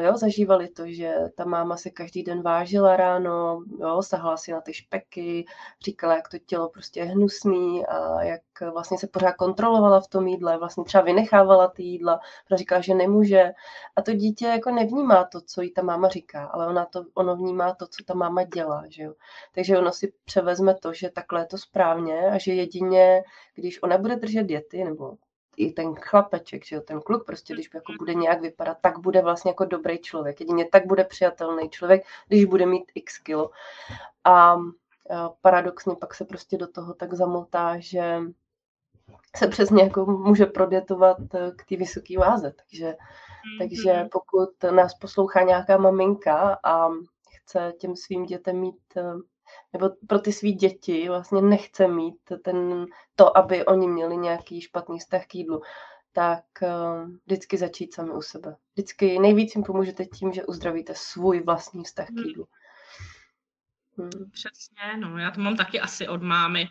Speaker 1: jo, zažívali to, že ta máma se každý den vážila ráno, jo, sahala si na ty špeky, říkala, jak to tělo prostě je hnusný a jak vlastně se pořád kontrolovala v tom jídle, vlastně třeba vynechávala ty jídla, protože říkala, že nemůže. A to dítě jako nevnímá to, co jí ta máma říká, ale ona to, ono vnímá to, co ta máma dělá, že jo. Takže ono si převezme to, že takhle je to správně a že jedině, když ona bude držet diety, nebo i ten chlapeček, že jo, ten kluk prostě, když jako bude nějak vypadat, tak bude vlastně jako dobrý člověk. Jedině tak bude přijatelný člověk, když bude mít x kilo. A paradoxně pak se prostě do toho tak zamotá, že se přesně jako může prodětovat eh, k té vysoké váze. Takže, takže mm-hmm. pokud nás poslouchá nějaká maminka a chce těm svým dětem mít eh, nebo pro ty svý děti vlastně nechce mít ten, to, aby oni měli nějaký špatný vztah k jídlu, tak uh, vždycky začít sami u sebe. Vždycky nejvíc jim pomůžete tím, že uzdravíte svůj vlastní vztah k hmm. jídlu.
Speaker 2: Hmm. Přesně, no, já to mám taky asi od mámy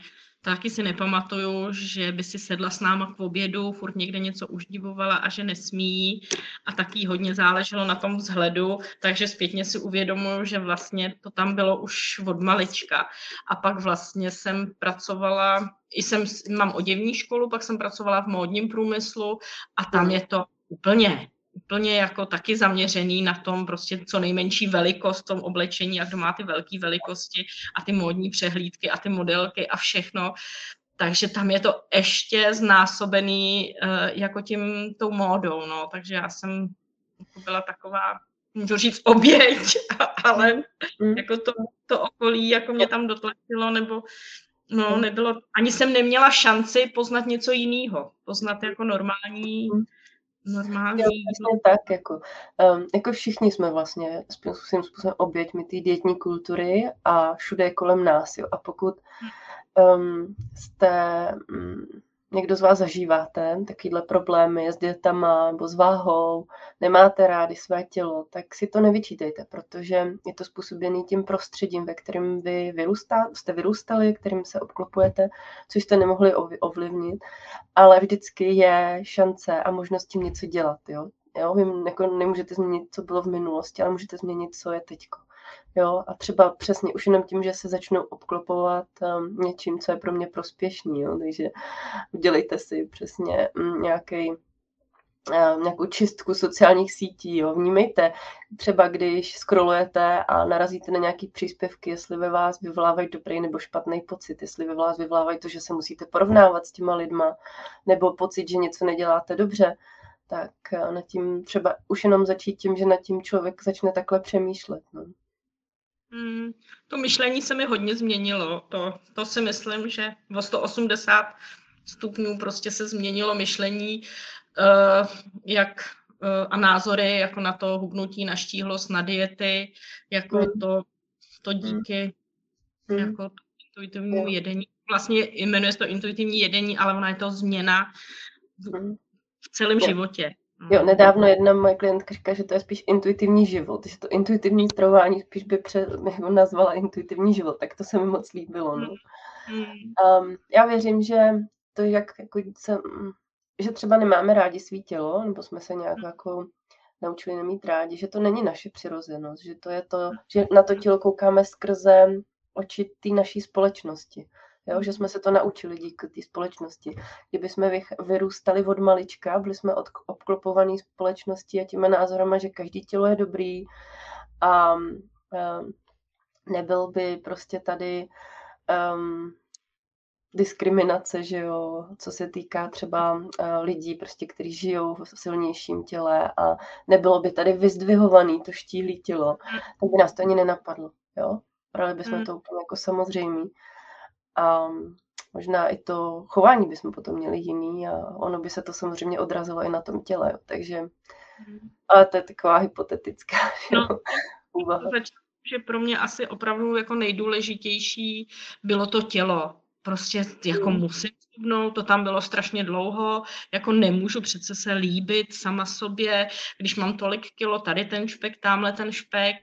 Speaker 2: taky si nepamatuju, že by si sedla s náma k obědu, furt někde něco uždivovala a že nesmí a taky hodně záleželo na tom vzhledu, takže zpětně si uvědomuju, že vlastně to tam bylo už od malička. A pak vlastně jsem pracovala, i jsem, mám oděvní školu, pak jsem pracovala v módním průmyslu a tam je to úplně úplně jako taky zaměřený na tom prostě co nejmenší velikost v tom oblečení a kdo má ty velké velikosti a ty módní přehlídky a ty modelky a všechno. Takže tam je to ještě znásobený uh, jako tím tou módou, no. Takže já jsem jako byla taková, můžu říct oběť, <laughs> ale mm. jako to, to okolí jako mě tam dotlačilo, nebo no, mm. nebylo, ani jsem neměla šanci poznat něco jiného, poznat jako normální mm normální. Jo,
Speaker 1: vlastně tak, jako, um, jako všichni jsme vlastně svým způsobem oběťmi té dietní kultury a všude je kolem nás, jo. A pokud um, jste, um, někdo z vás zažíváte takovýhle problémy s dietama nebo s váhou, nemáte rádi své tělo, tak si to nevyčítejte, protože je to způsobený tím prostředím, ve kterém vy vyrůstá, jste vyrůstali, kterým se obklopujete, což jste nemohli ovlivnit, ale vždycky je šance a možnost tím něco dělat. Jo? Jo, vy jako nemůžete změnit, co bylo v minulosti, ale můžete změnit, co je teďko. Jo, a třeba přesně už jenom tím, že se začnou obklopovat um, něčím, co je pro mě prospěšný, jo, takže udělejte si přesně um, nějaký uh, nějakou čistku sociálních sítí, jo. Vnímejte třeba, když scrollujete a narazíte na nějaký příspěvky, jestli ve vás vyvolávají dobrý nebo špatný pocit, jestli ve vás vyvolávají to, že se musíte porovnávat s těma lidma, nebo pocit, že něco neděláte dobře, tak uh, nad tím třeba už jenom začít tím, že nad tím člověk začne takhle přemýšlet. No.
Speaker 2: Hmm, to myšlení se mi hodně změnilo. To, to si myslím, že o 180 stupňů prostě se změnilo myšlení uh, jak, uh, a názory jako na to hubnutí, na štíhlost, na diety, jako hmm. to, to díky hmm. jako intuitivnímu jedení. Vlastně jmenuje se to intuitivní jedení, ale ona je to změna v, hmm. v celém životě.
Speaker 1: Jo, nedávno jedna moje klientka říká, že to je spíš intuitivní život, že to intuitivní stravování spíš by pře, <laughs> jako nazvala intuitivní život, tak to se mi moc líbilo. No. Um, já věřím, že to, jak jako se, že třeba nemáme rádi svý tělo, nebo jsme se nějak jako naučili nemít rádi, že to není naše přirozenost, že to je to, že na to tělo koukáme skrze oči té naší společnosti. Jo, že jsme se to naučili díky té společnosti. Kdyby jsme vyrůstali od malička, byli jsme od, obklopovaní společností a těmi názorama, že každý tělo je dobrý a, a nebyl by prostě tady um, diskriminace, že jo, co se týká třeba uh, lidí, prostě, kteří žijou v silnějším těle a nebylo by tady vyzdvihovaný to štíhlé tělo, tak by nás to ani nenapadlo, jo. Brali bychom hmm. to úplně jako samozřejmé a možná i to chování bychom potom měli jiný a ono by se to samozřejmě odrazilo i na tom těle, jo. takže mhm. ale to je taková hypotetická <laughs> no, úvaha.
Speaker 2: že pro mě asi opravdu jako nejdůležitější bylo to tělo. Prostě jako mm. musím schudnout, to tam bylo strašně dlouho, jako nemůžu přece se líbit sama sobě, když mám tolik kilo, tady ten špek, tamhle ten špek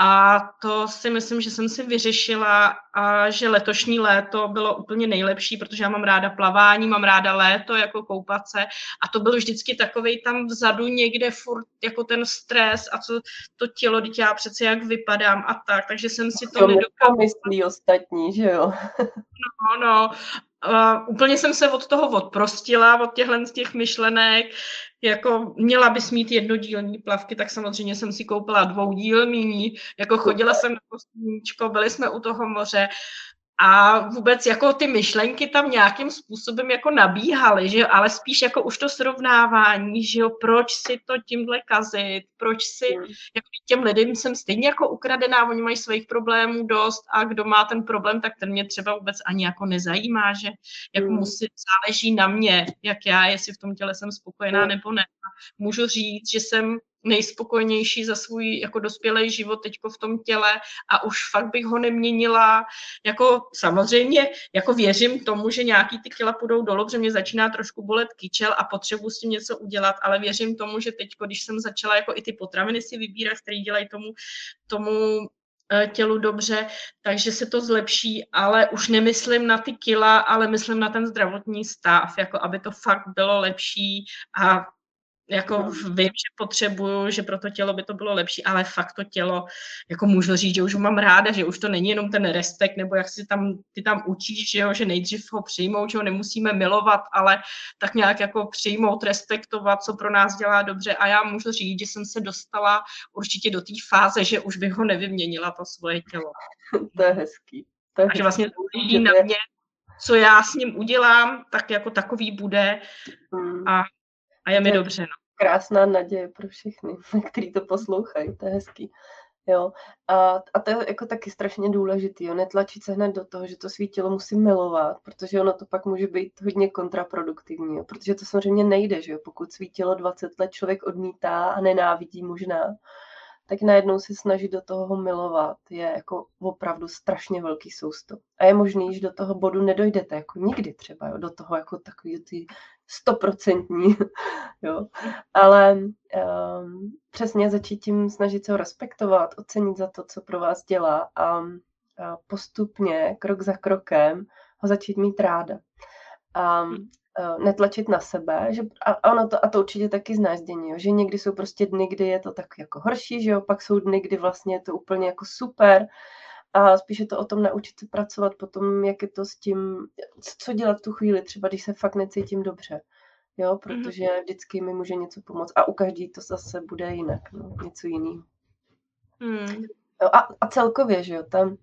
Speaker 2: a to si myslím, že jsem si vyřešila a že letošní léto bylo úplně nejlepší, protože já mám ráda plavání, mám ráda léto, jako koupat se a to byl vždycky takový tam vzadu někde furt jako ten stres a co to tělo, teď já přece jak vypadám a tak, takže jsem si to,
Speaker 1: to nedokázala. myslí ostatní, že jo?
Speaker 2: no, no. Uh, úplně jsem se od toho odprostila, od těchhle z těch myšlenek, jako měla bys mít jednodílní plavky, tak samozřejmě jsem si koupila dvoudílný, jako chodila jsem na kostníčko, byli jsme u toho moře a vůbec jako ty myšlenky tam nějakým způsobem jako nabíhaly, že ale spíš jako už to srovnávání, že jo, proč si to tímhle kazit, proč si, jako těm lidem jsem stejně jako ukradená, oni mají svých problémů dost a kdo má ten problém, tak ten mě třeba vůbec ani jako nezajímá, že jako musí, záleží na mě, jak já, jestli v tom těle jsem spokojená nebo ne. Můžu říct, že jsem nejspokojnější za svůj jako dospělý život teďko v tom těle a už fakt bych ho neměnila. Jako samozřejmě jako věřím tomu, že nějaký ty kila půjdou dolů, protože mě začíná trošku bolet kyčel a potřebuji s tím něco udělat, ale věřím tomu, že teď, když jsem začala jako i ty potraviny si vybírat, které dělají tomu, tomu eh, tělu dobře, takže se to zlepší, ale už nemyslím na ty kila, ale myslím na ten zdravotní stav, jako aby to fakt bylo lepší a jako no. vím, že potřebuju, že pro to tělo by to bylo lepší, ale fakt to tělo, jako můžu říct, že už ho mám ráda, že už to není jenom ten respekt, nebo jak si tam, ty tam učíš, že, jo, že nejdřív ho přijmout, že ho nemusíme milovat, ale tak nějak jako přijmout, respektovat, co pro nás dělá dobře. A já můžu říct, že jsem se dostala určitě do té fáze, že už bych ho nevyměnila, to svoje tělo. <laughs>
Speaker 1: To je hezký. To je
Speaker 2: a že vlastně záleží na mě, co já s ním udělám, tak jako takový bude. Hmm. A a je mi dobře. No.
Speaker 1: Krásná naděje pro všechny, <laughs> kteří to poslouchají, to je hezký. Jo. A, a to je jako taky strašně důležitý, jo. netlačit se hned do toho, že to svý tělo musí milovat, protože ono to pak může být hodně kontraproduktivní, jo. protože to samozřejmě nejde, že jo. pokud svý tělo 20 let člověk odmítá a nenávidí možná, tak najednou se snažit do toho milovat je jako opravdu strašně velký soustup. A je možný, že do toho bodu nedojdete jako nikdy třeba, jo, do toho jako takový ty stoprocentní, <laughs> jo. Ale um, přesně začít tím snažit se ho respektovat, ocenit za to, co pro vás dělá a, a postupně, krok za krokem, ho začít mít ráda. Uh, netlačit na sebe, že, a, ono to, a to určitě taky znáš že někdy jsou prostě dny, kdy je to tak jako horší, že jo, pak jsou dny, kdy vlastně je to úplně jako super a spíše to o tom naučit se pracovat potom, jak je to s tím, co dělat v tu chvíli, třeba když se fakt necítím dobře, jo, mhm. protože vždycky mi může něco pomoct a u každý to zase bude jinak, no, něco jiný. Mm. Jo, a, a celkově, že jo, tam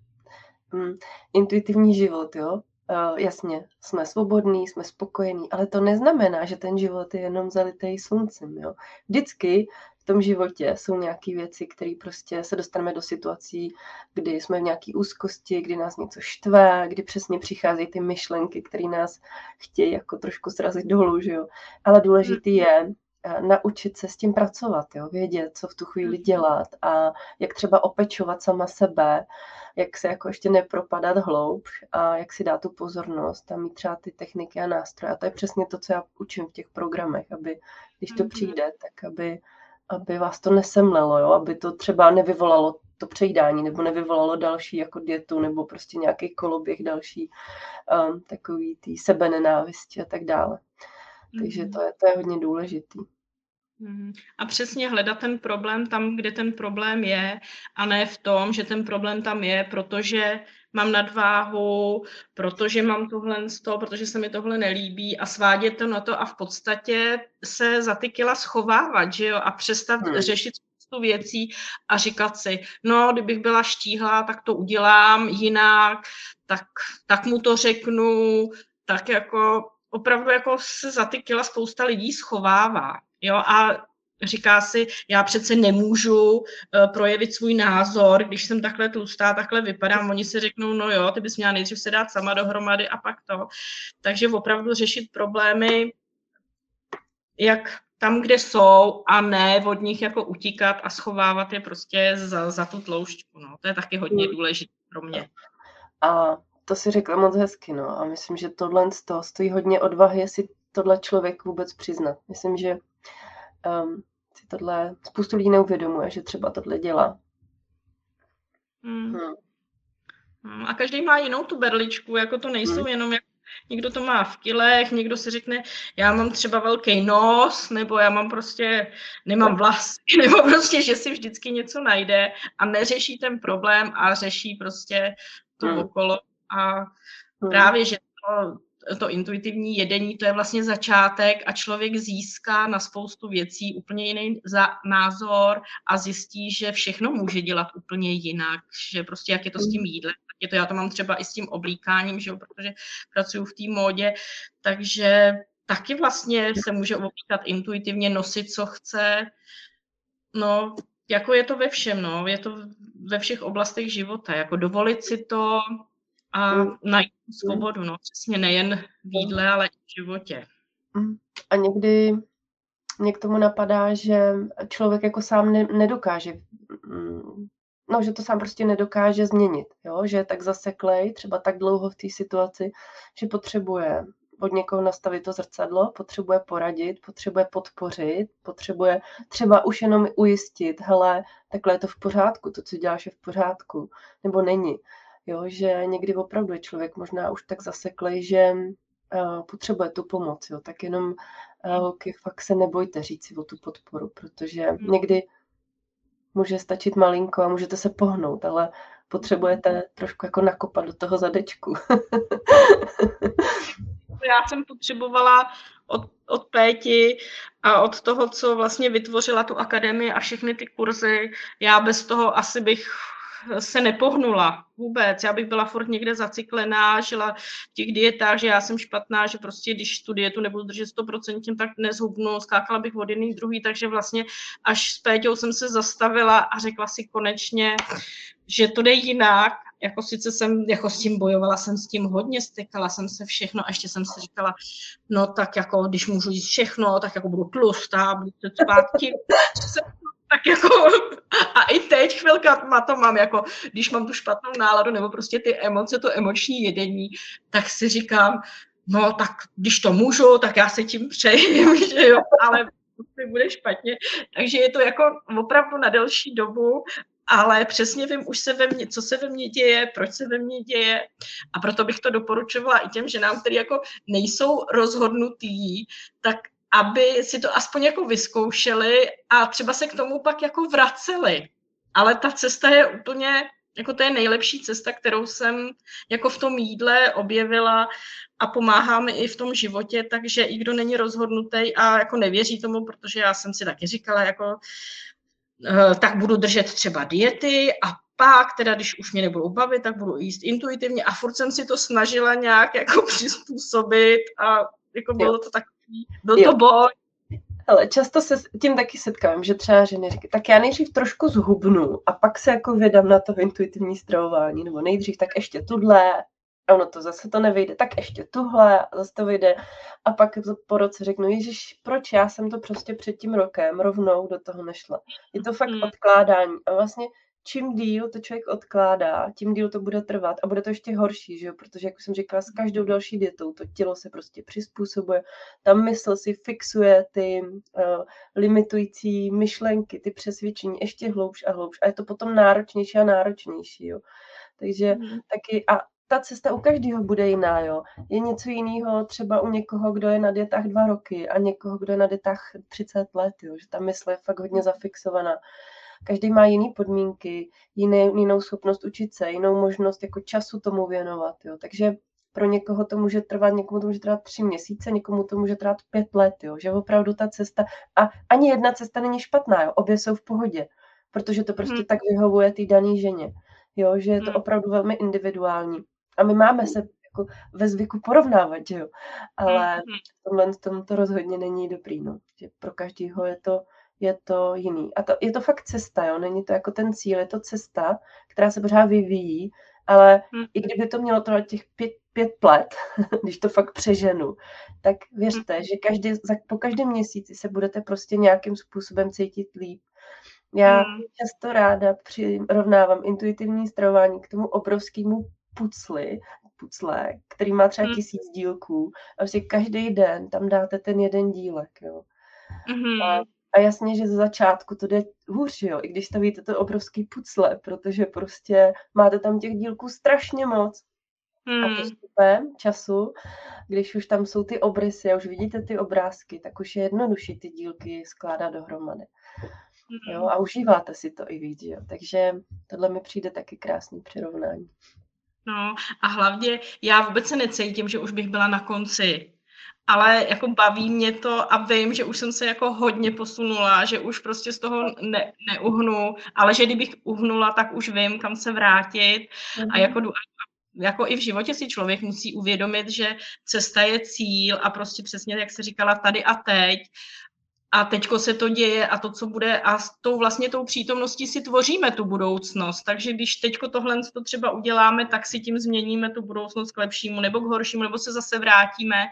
Speaker 1: mm, intuitivní život, jo, Uh, jasně, jsme svobodní, jsme spokojení, ale to neznamená, že ten život je jenom zalitý sluncem. Jo? Vždycky v tom životě jsou nějaké věci, které prostě se dostaneme do situací, kdy jsme v nějaké úzkosti, kdy nás něco štve, kdy přesně přicházejí ty myšlenky, které nás chtějí jako trošku srazit dolů. Že jo? Ale důležitý mm. je naučit se s tím pracovat, jo? vědět, co v tu chvíli mm. dělat a jak třeba opečovat sama sebe, jak se jako ještě nepropadat hloub a jak si dát tu pozornost a mít třeba ty techniky a nástroje. A to je přesně to, co já učím v těch programech, aby když to mhm. přijde, tak aby, aby vás to nesemlelo, jo? aby to třeba nevyvolalo to přejídání nebo nevyvolalo další jako dietu nebo prostě nějaký koloběh další um, takový tý sebenenávisti a tak dále. Takže mhm. to je, to je hodně důležitý.
Speaker 2: Mhm. A přesně hledat ten problém tam, kde ten problém je, a ne v tom, že ten problém tam je, protože mám nadváhu, protože mám tohle z toho, protože se mi tohle nelíbí a svádět to na to a v podstatě se za ty kila schovávat, že jo, a přestat hmm. řešit spoustu věcí a říkat si, no, kdybych byla štíhlá, tak to udělám jinak, tak, tak mu to řeknu, tak jako opravdu jako se za ty kila spousta lidí schovává. Jo, a říká si, já přece nemůžu uh, projevit svůj názor, když jsem takhle tlustá, takhle vypadám, oni si řeknou, no jo, ty bys měla nejdřív se dát sama dohromady a pak to. Takže opravdu řešit problémy, jak tam, kde jsou a ne od nich jako utíkat a schovávat je prostě za, za tu tloušťku. No. To je taky hodně hmm. důležité pro mě.
Speaker 1: A to si řekla moc hezky, no. A myslím, že tohle z toho stojí hodně odvahy, jestli tohle člověk vůbec přiznat. Myslím, že um, si tohle spoustu lidí neuvědomuje, že třeba tohle dělá.
Speaker 2: Hmm. Hmm. A každý má jinou tu berličku, jako to nejsou hmm. jenom jak Někdo to má v kilech, někdo si řekne, já mám třeba velký nos, nebo já mám prostě, nemám vlasy, <laughs> nebo prostě, že si vždycky něco najde a neřeší ten problém a řeší prostě to hmm. okolo. A hmm. právě, že to, to intuitivní jedení, to je vlastně začátek a člověk získá na spoustu věcí úplně jiný za názor a zjistí, že všechno může dělat úplně jinak, že prostě jak je to s tím jídlem, je to, já to mám třeba i s tím oblíkáním, že jo, protože pracuji v té módě, takže taky vlastně se může oblíkat intuitivně, nosit, co chce, no, jako je to ve všem, no, je to ve všech oblastech života, jako dovolit si to, a mm. najít svobodu, no přesně nejen v jídle, ale i v životě.
Speaker 1: Mm. A někdy mě k tomu napadá, že člověk jako sám ne, nedokáže, mm, no, že to sám prostě nedokáže změnit, jo? že je tak zaseklej, třeba tak dlouho v té situaci, že potřebuje od někoho nastavit to zrcadlo, potřebuje poradit, potřebuje podpořit, potřebuje třeba už jenom ujistit, hele, takhle je to v pořádku, to, co děláš, je v pořádku, nebo není. Jo, že někdy opravdu je člověk možná už tak zaseklý, že uh, potřebuje tu pomoc, jo, tak jenom uh, fakt se nebojte říct si o tu podporu, protože mm. někdy může stačit malinko a můžete se pohnout, ale potřebujete trošku jako nakopat do toho zadečku. <laughs>
Speaker 2: Já jsem potřebovala od, od Péti a od toho, co vlastně vytvořila tu akademii a všechny ty kurzy, já bez toho asi bych se nepohnula vůbec. Já bych byla furt někde zaciklená, žila v těch dietách, že já jsem špatná, že prostě když tu dietu nebudu držet 100%, tak nezhubnu, skákala bych od jedný druhý, takže vlastně až s Péťou jsem se zastavila a řekla si konečně, že to jde jinak, jako sice jsem jako s tím bojovala, jsem s tím hodně stykala jsem se všechno a ještě jsem si říkala, no tak jako když můžu jíst všechno, tak jako budu tlustá, budu se zpátky tak jako a i teď chvilka má to mám, jako když mám tu špatnou náladu nebo prostě ty emoce, to emoční jedení, tak si říkám, no tak když to můžu, tak já se tím přejím, <laughs> že jo, ale to bude špatně. Takže je to jako opravdu na delší dobu, ale přesně vím už se ve mně, co se ve mně děje, proč se ve mně děje a proto bych to doporučovala i těm ženám, kteří jako nejsou rozhodnutý, tak aby si to aspoň jako vyzkoušeli a třeba se k tomu pak jako vraceli. Ale ta cesta je úplně, jako to je nejlepší cesta, kterou jsem jako v tom jídle objevila a pomáhá mi i v tom životě, takže i kdo není rozhodnutý a jako nevěří tomu, protože já jsem si taky říkala, jako eh, tak budu držet třeba diety a pak, teda když už mě nebudou bavit, tak budu jíst intuitivně a furt jsem si to snažila nějak jako <laughs> přizpůsobit a jako bylo to tak byl to boj.
Speaker 1: Ale často se s tím taky setkávám, že třeba ženy říkají, tak já nejdřív trošku zhubnu a pak se jako vydám na to intuitivní stravování, nebo nejdřív tak ještě tudle, a ono to zase to nevyjde, tak ještě tuhle a zase to vyjde. A pak po roce řeknu, Ježíš, proč já jsem to prostě před tím rokem rovnou do toho nešla. Je to fakt hmm. odkládání. A vlastně čím díl to člověk odkládá, tím díl to bude trvat a bude to ještě horší, že jo? protože, jak jsem říkala, s každou další dietou to tělo se prostě přizpůsobuje, ta mysl si fixuje ty uh, limitující myšlenky, ty přesvědčení ještě hloubš a hloubš a je to potom náročnější a náročnější. Jo? Takže mm. taky a ta cesta u každého bude jiná, jo. Je něco jiného třeba u někoho, kdo je na dietách dva roky a někoho, kdo je na dietách 30 let, jo, že ta mysl je fakt hodně zafixovaná každý má jiné podmínky, jiný, jinou schopnost učit se, jinou možnost jako času tomu věnovat. Jo. Takže pro někoho to může trvat, někomu to může trvat tři měsíce, někomu to může trvat pět let, jo. že opravdu ta cesta, a ani jedna cesta není špatná, jo. obě jsou v pohodě, protože to prostě hmm. tak vyhovuje té dané ženě, jo, že je to hmm. opravdu velmi individuální. A my máme se jako ve zvyku porovnávat, že jo, ale hmm. tomhle tom to rozhodně není dobrý, no. že pro každého je to je to jiný. A to, je to fakt cesta, jo? není to jako ten cíl, je to cesta, která se pořád vyvíjí, ale hmm. i kdyby to mělo trvat těch pět, pět let, <laughs> když to fakt přeženu, tak věřte, hmm. že každý, za, po každém měsíci se budete prostě nějakým způsobem cítit líp. Já hmm. často ráda přirovnávám intuitivní stravování k tomu obrovskému pucli, pucle, který má třeba hmm. tisíc dílků a vlastně každý den tam dáte ten jeden dílek, jo. Mm-hmm. A a jasně, že ze začátku to jde hůř, jo, i když stavíte to obrovský pucle, protože prostě máte tam těch dílků strašně moc. Hmm. A postupem času, když už tam jsou ty obrysy a už vidíte ty obrázky, tak už je jednodušší ty dílky skládat dohromady. Hmm. Jo, a užíváte si to i víc, jo. Takže tohle mi přijde taky krásný přirovnání.
Speaker 2: No a hlavně já vůbec se necítím, že už bych byla na konci ale jako baví mě to a vím, že už jsem se jako hodně posunula, že už prostě z toho ne, neuhnu, ale že kdybych uhnula, tak už vím, kam se vrátit mm-hmm. a mhm. jako jako i v životě si člověk musí uvědomit, že cesta je cíl a prostě přesně, jak se říkala, tady a teď a teďko se to děje a to, co bude a s tou vlastně tou přítomností si tvoříme tu budoucnost. Takže když teďko tohle to třeba uděláme, tak si tím změníme tu budoucnost k lepšímu nebo k horšímu, nebo se zase vrátíme,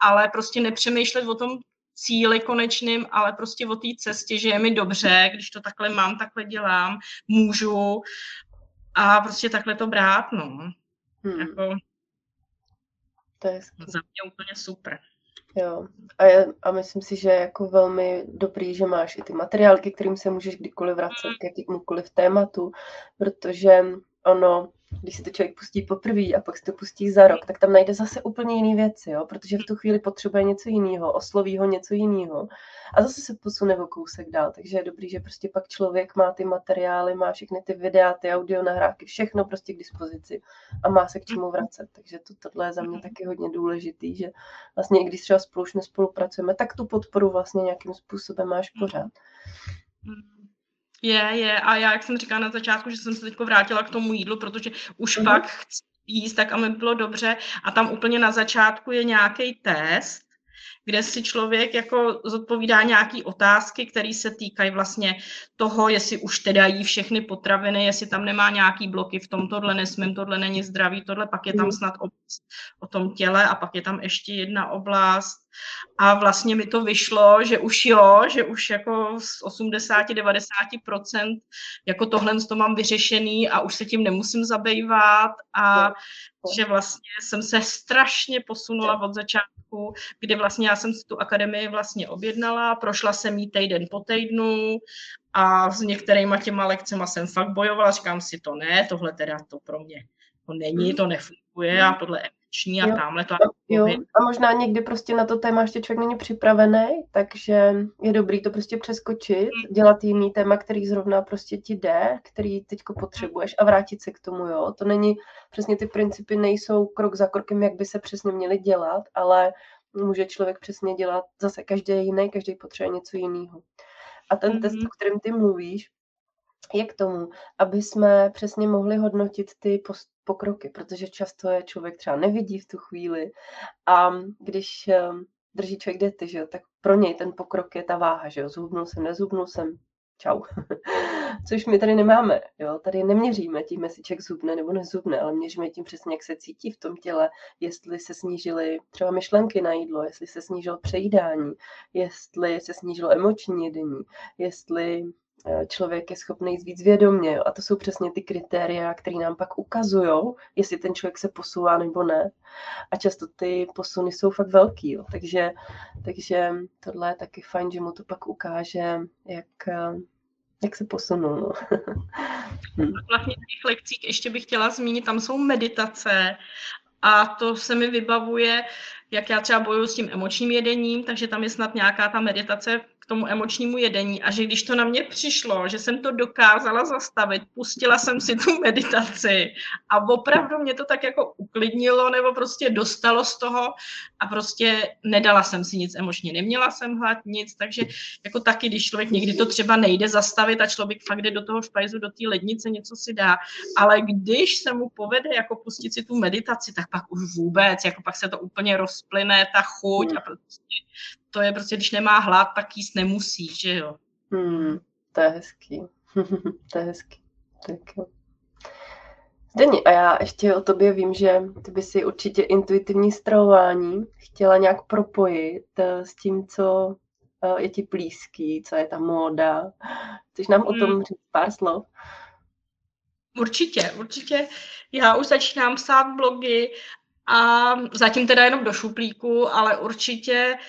Speaker 2: ale prostě nepřemýšlet o tom cíli konečným, ale prostě o té cestě, že je mi dobře, když to takhle mám, takhle dělám, můžu a prostě takhle to brát, no. Hmm. Jako,
Speaker 1: to je
Speaker 2: za mě úplně super.
Speaker 1: Jo. A, je, a myslím si, že je jako velmi dobrý, že máš i ty materiálky, kterým se můžeš kdykoliv vracet k jakémukoliv tématu, protože ono, když si to člověk pustí poprvé a pak si to pustí za rok, tak tam najde zase úplně jiné věci, jo? protože v tu chvíli potřebuje něco jiného, osloví ho něco jiného a zase se posune o kousek dál. Takže je dobrý, že prostě pak člověk má ty materiály, má všechny ty videa, ty audio nahrávky, všechno prostě k dispozici a má se k čemu vracet. Takže to, tohle je za mě taky hodně důležitý, že vlastně i když třeba spolu už nespolupracujeme, tak tu podporu vlastně nějakým způsobem máš pořád.
Speaker 2: Je, je. A já, jak jsem říkala na začátku, že jsem se teď vrátila k tomu jídlu, protože už mm-hmm. pak chci jíst, tak aby bylo dobře. A tam úplně na začátku je nějaký test, kde si člověk jako zodpovídá nějaké otázky, které se týkají vlastně toho, jestli už teda jí všechny potraviny, jestli tam nemá nějaký bloky v tom, tohle nesmím, tohle není zdravý, tohle, pak je tam mhm. snad oblast o tom těle a pak je tam ještě jedna oblast. A vlastně mi to vyšlo, že už jo, že už jako z 80-90% jako tohle to mám vyřešený a už se tím nemusím zabývat a že vlastně jsem se strašně posunula od začátku, kdy vlastně já jsem si tu akademii vlastně objednala, prošla jsem jí týden po týdnu a s některýma těma lekcemi jsem fakt bojovala, říkám si to ne, tohle teda to pro mě to není, mhm. to nefunguje a tohle emoční a jo. tamhle to.
Speaker 1: Jo. A možná někdy prostě na to téma ještě člověk není připravený, takže je dobrý to prostě přeskočit, hmm. dělat jiný téma, který zrovna prostě ti jde, který teďko potřebuješ a vrátit se k tomu, jo. To není, přesně ty principy nejsou krok za krokem, jak by se přesně měly dělat, ale může člověk přesně dělat zase každý jiný, každý potřebuje něco jiného. A ten mm-hmm. test, o kterém ty mluvíš, je k tomu, aby jsme přesně mohli hodnotit ty pokroky, protože často je člověk třeba nevidí v tu chvíli a když ehm, drží člověk dety, že jo, tak pro něj ten pokrok je ta váha, že jo, zhubnul jsem, nezhubnul jsem, čau. <laughs> Což my tady nemáme, jo, tady neměříme tím, jestli člověk zhubne nebo nezhubne, ale měříme tím přesně, jak se cítí v tom těle, jestli se snížily třeba myšlenky na jídlo, jestli se snížilo přejídání, jestli se snížilo emoční jedení, jestli člověk je schopný jít víc vědomě. A to jsou přesně ty kritéria, které nám pak ukazují, jestli ten člověk se posouvá nebo ne. A často ty posuny jsou fakt velký. Jo. Takže, takže tohle je taky fajn, že mu to pak ukáže, jak, eh, jak se posunul. No. <laughs>
Speaker 2: hm. Vlastně těch lekcích ještě bych chtěla zmínit, tam jsou meditace a to se mi vybavuje, jak já třeba bojuju s tím emočním jedením, takže tam je snad nějaká ta meditace tomu emočnímu jedení a že když to na mě přišlo, že jsem to dokázala zastavit, pustila jsem si tu <laughs> meditaci a opravdu mě to tak jako uklidnilo nebo prostě dostalo z toho a prostě nedala jsem si nic emočně, neměla jsem hlad, nic, takže jako taky, když člověk někdy to třeba nejde zastavit a člověk fakt jde do toho špajzu, do té lednice, něco si dá, ale když se mu povede jako pustit si tu meditaci, tak pak už vůbec, jako pak se to úplně rozplyne, ta chuť a prostě to je prostě, když nemá hlad, tak jíst nemusí, že jo.
Speaker 1: Hmm, to je hezký. <laughs> to je hezký. Tak jo. Zdeni, a já ještě o tobě vím, že ty by si určitě intuitivní stravování chtěla nějak propojit eh, s tím, co eh, je ti blízký, co je ta móda. Chceš nám hmm. o tom hmm. říct pár slov?
Speaker 2: Určitě, určitě. Já už začínám psát blogy a zatím teda jenom do šuplíku, ale určitě uh,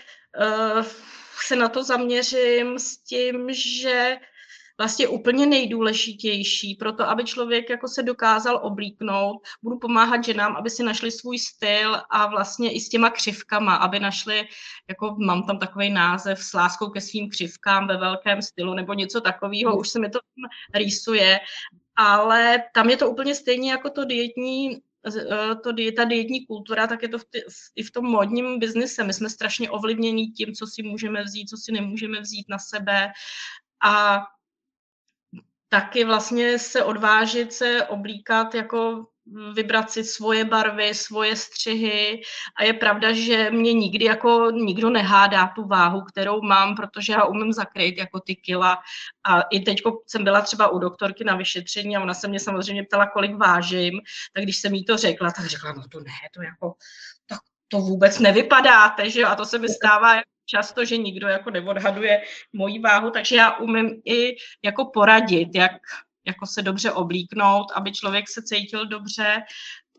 Speaker 2: se na to zaměřím s tím, že vlastně úplně nejdůležitější pro to, aby člověk jako se dokázal oblíknout. Budu pomáhat ženám, aby si našli svůj styl a vlastně i s těma křivkama, aby našli, jako mám tam takový název s láskou ke svým křivkám ve velkém stylu nebo něco takového, už se mi to rýsuje, ale tam je to úplně stejně jako to dietní Eh, to, ta dietní kultura, tak je to v ty, i v tom modním biznise. My jsme strašně ovlivněni tím, co si můžeme vzít, co si nemůžeme vzít na sebe a taky vlastně se odvážit se oblíkat jako vybrat si svoje barvy, svoje střihy. A je pravda, že mě nikdy jako nikdo nehádá tu váhu, kterou mám, protože já umím zakryt jako ty kila. A i teď jsem byla třeba u doktorky na vyšetření a ona se mě samozřejmě ptala, kolik vážím, tak když jsem jí to řekla, tak řekla, no to ne, to jako, tak to vůbec nevypadáte, že a to se mi stává často, že nikdo jako neodhaduje moji váhu, takže já umím i jako poradit, jak jako se dobře oblíknout, aby člověk se cítil dobře.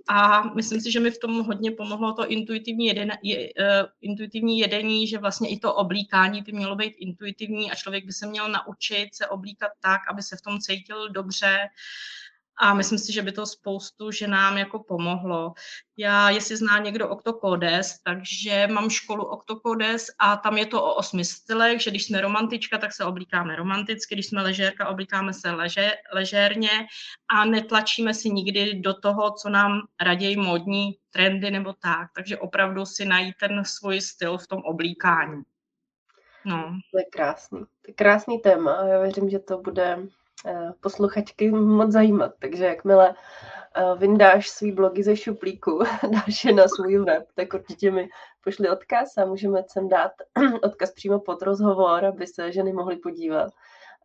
Speaker 2: A myslím si, že mi v tom hodně pomohlo to intuitivní, jeden, je, uh, intuitivní jedení, že vlastně i to oblíkání by mělo být intuitivní a člověk by se měl naučit se oblíkat tak, aby se v tom cítil dobře. A myslím si, že by to spoustu ženám jako pomohlo. Já, jestli zná někdo Octocodes, takže mám školu Octocodes a tam je to o osmi stylech, že když jsme romantička, tak se oblíkáme romanticky, když jsme ležérka, oblíkáme se leže, ležérně a netlačíme si nikdy do toho, co nám raději modní trendy nebo tak. Takže opravdu si najít ten svůj styl v tom oblíkání.
Speaker 1: No. To je krásný. To je krásný téma já věřím, že to bude posluchačky moc zajímat. Takže jakmile eh, vyndáš svý blogy ze šuplíku, <laughs> dáš je na svůj web, tak určitě mi pošli odkaz a můžeme sem dát <clears throat> odkaz přímo pod rozhovor, aby se ženy mohly podívat.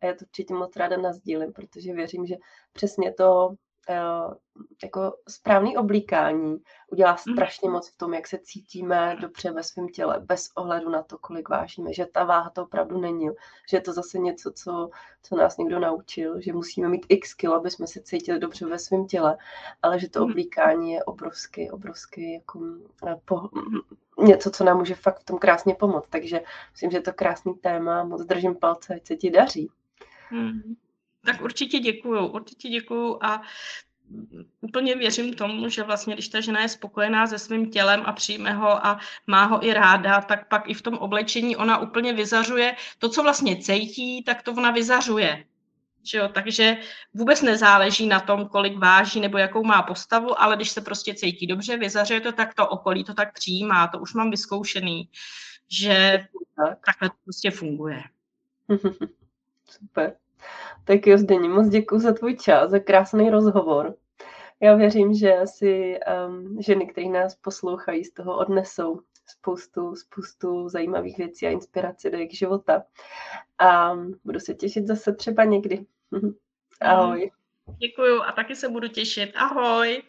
Speaker 1: A já to určitě moc ráda nazdílím, protože věřím, že přesně to Eh, jako správný oblíkání udělá mhm. strašně moc v tom, jak se cítíme dobře ve svém těle, bez ohledu na to, kolik vážíme, že ta váha to opravdu není, že je to zase něco, co, co nás někdo naučil, že musíme mít x kilo, aby jsme se cítili dobře ve svém těle, ale že to mhm. oblíkání je obrovský, obrovský jako eh, po, něco, co nám může fakt v tom krásně pomoct. Takže myslím, že je to krásný téma, moc držím palce, ať se ti daří.
Speaker 2: Hmm. Tak určitě děkuju, určitě děkuju a úplně věřím tomu, že vlastně, když ta žena je spokojená se svým tělem a přijme ho a má ho i ráda, tak pak i v tom oblečení ona úplně vyzařuje to, co vlastně cítí, tak to ona vyzařuje. Že jo? Takže vůbec nezáleží na tom, kolik váží nebo jakou má postavu, ale když se prostě cítí dobře, vyzařuje to, tak to okolí to tak přijímá. To už mám vyzkoušený, že tak. takhle to prostě funguje. <laughs>
Speaker 1: Super. Tak jo, Zdení, moc děkuji za tvůj čas, za krásný rozhovor. Já věřím, že si um, ženy, které nás poslouchají, z toho odnesou spoustu, spoustu zajímavých věcí a inspirací do jejich života. A budu se těšit zase třeba někdy. <laughs> Ahoj.
Speaker 2: Děkuju a taky se budu těšit. Ahoj.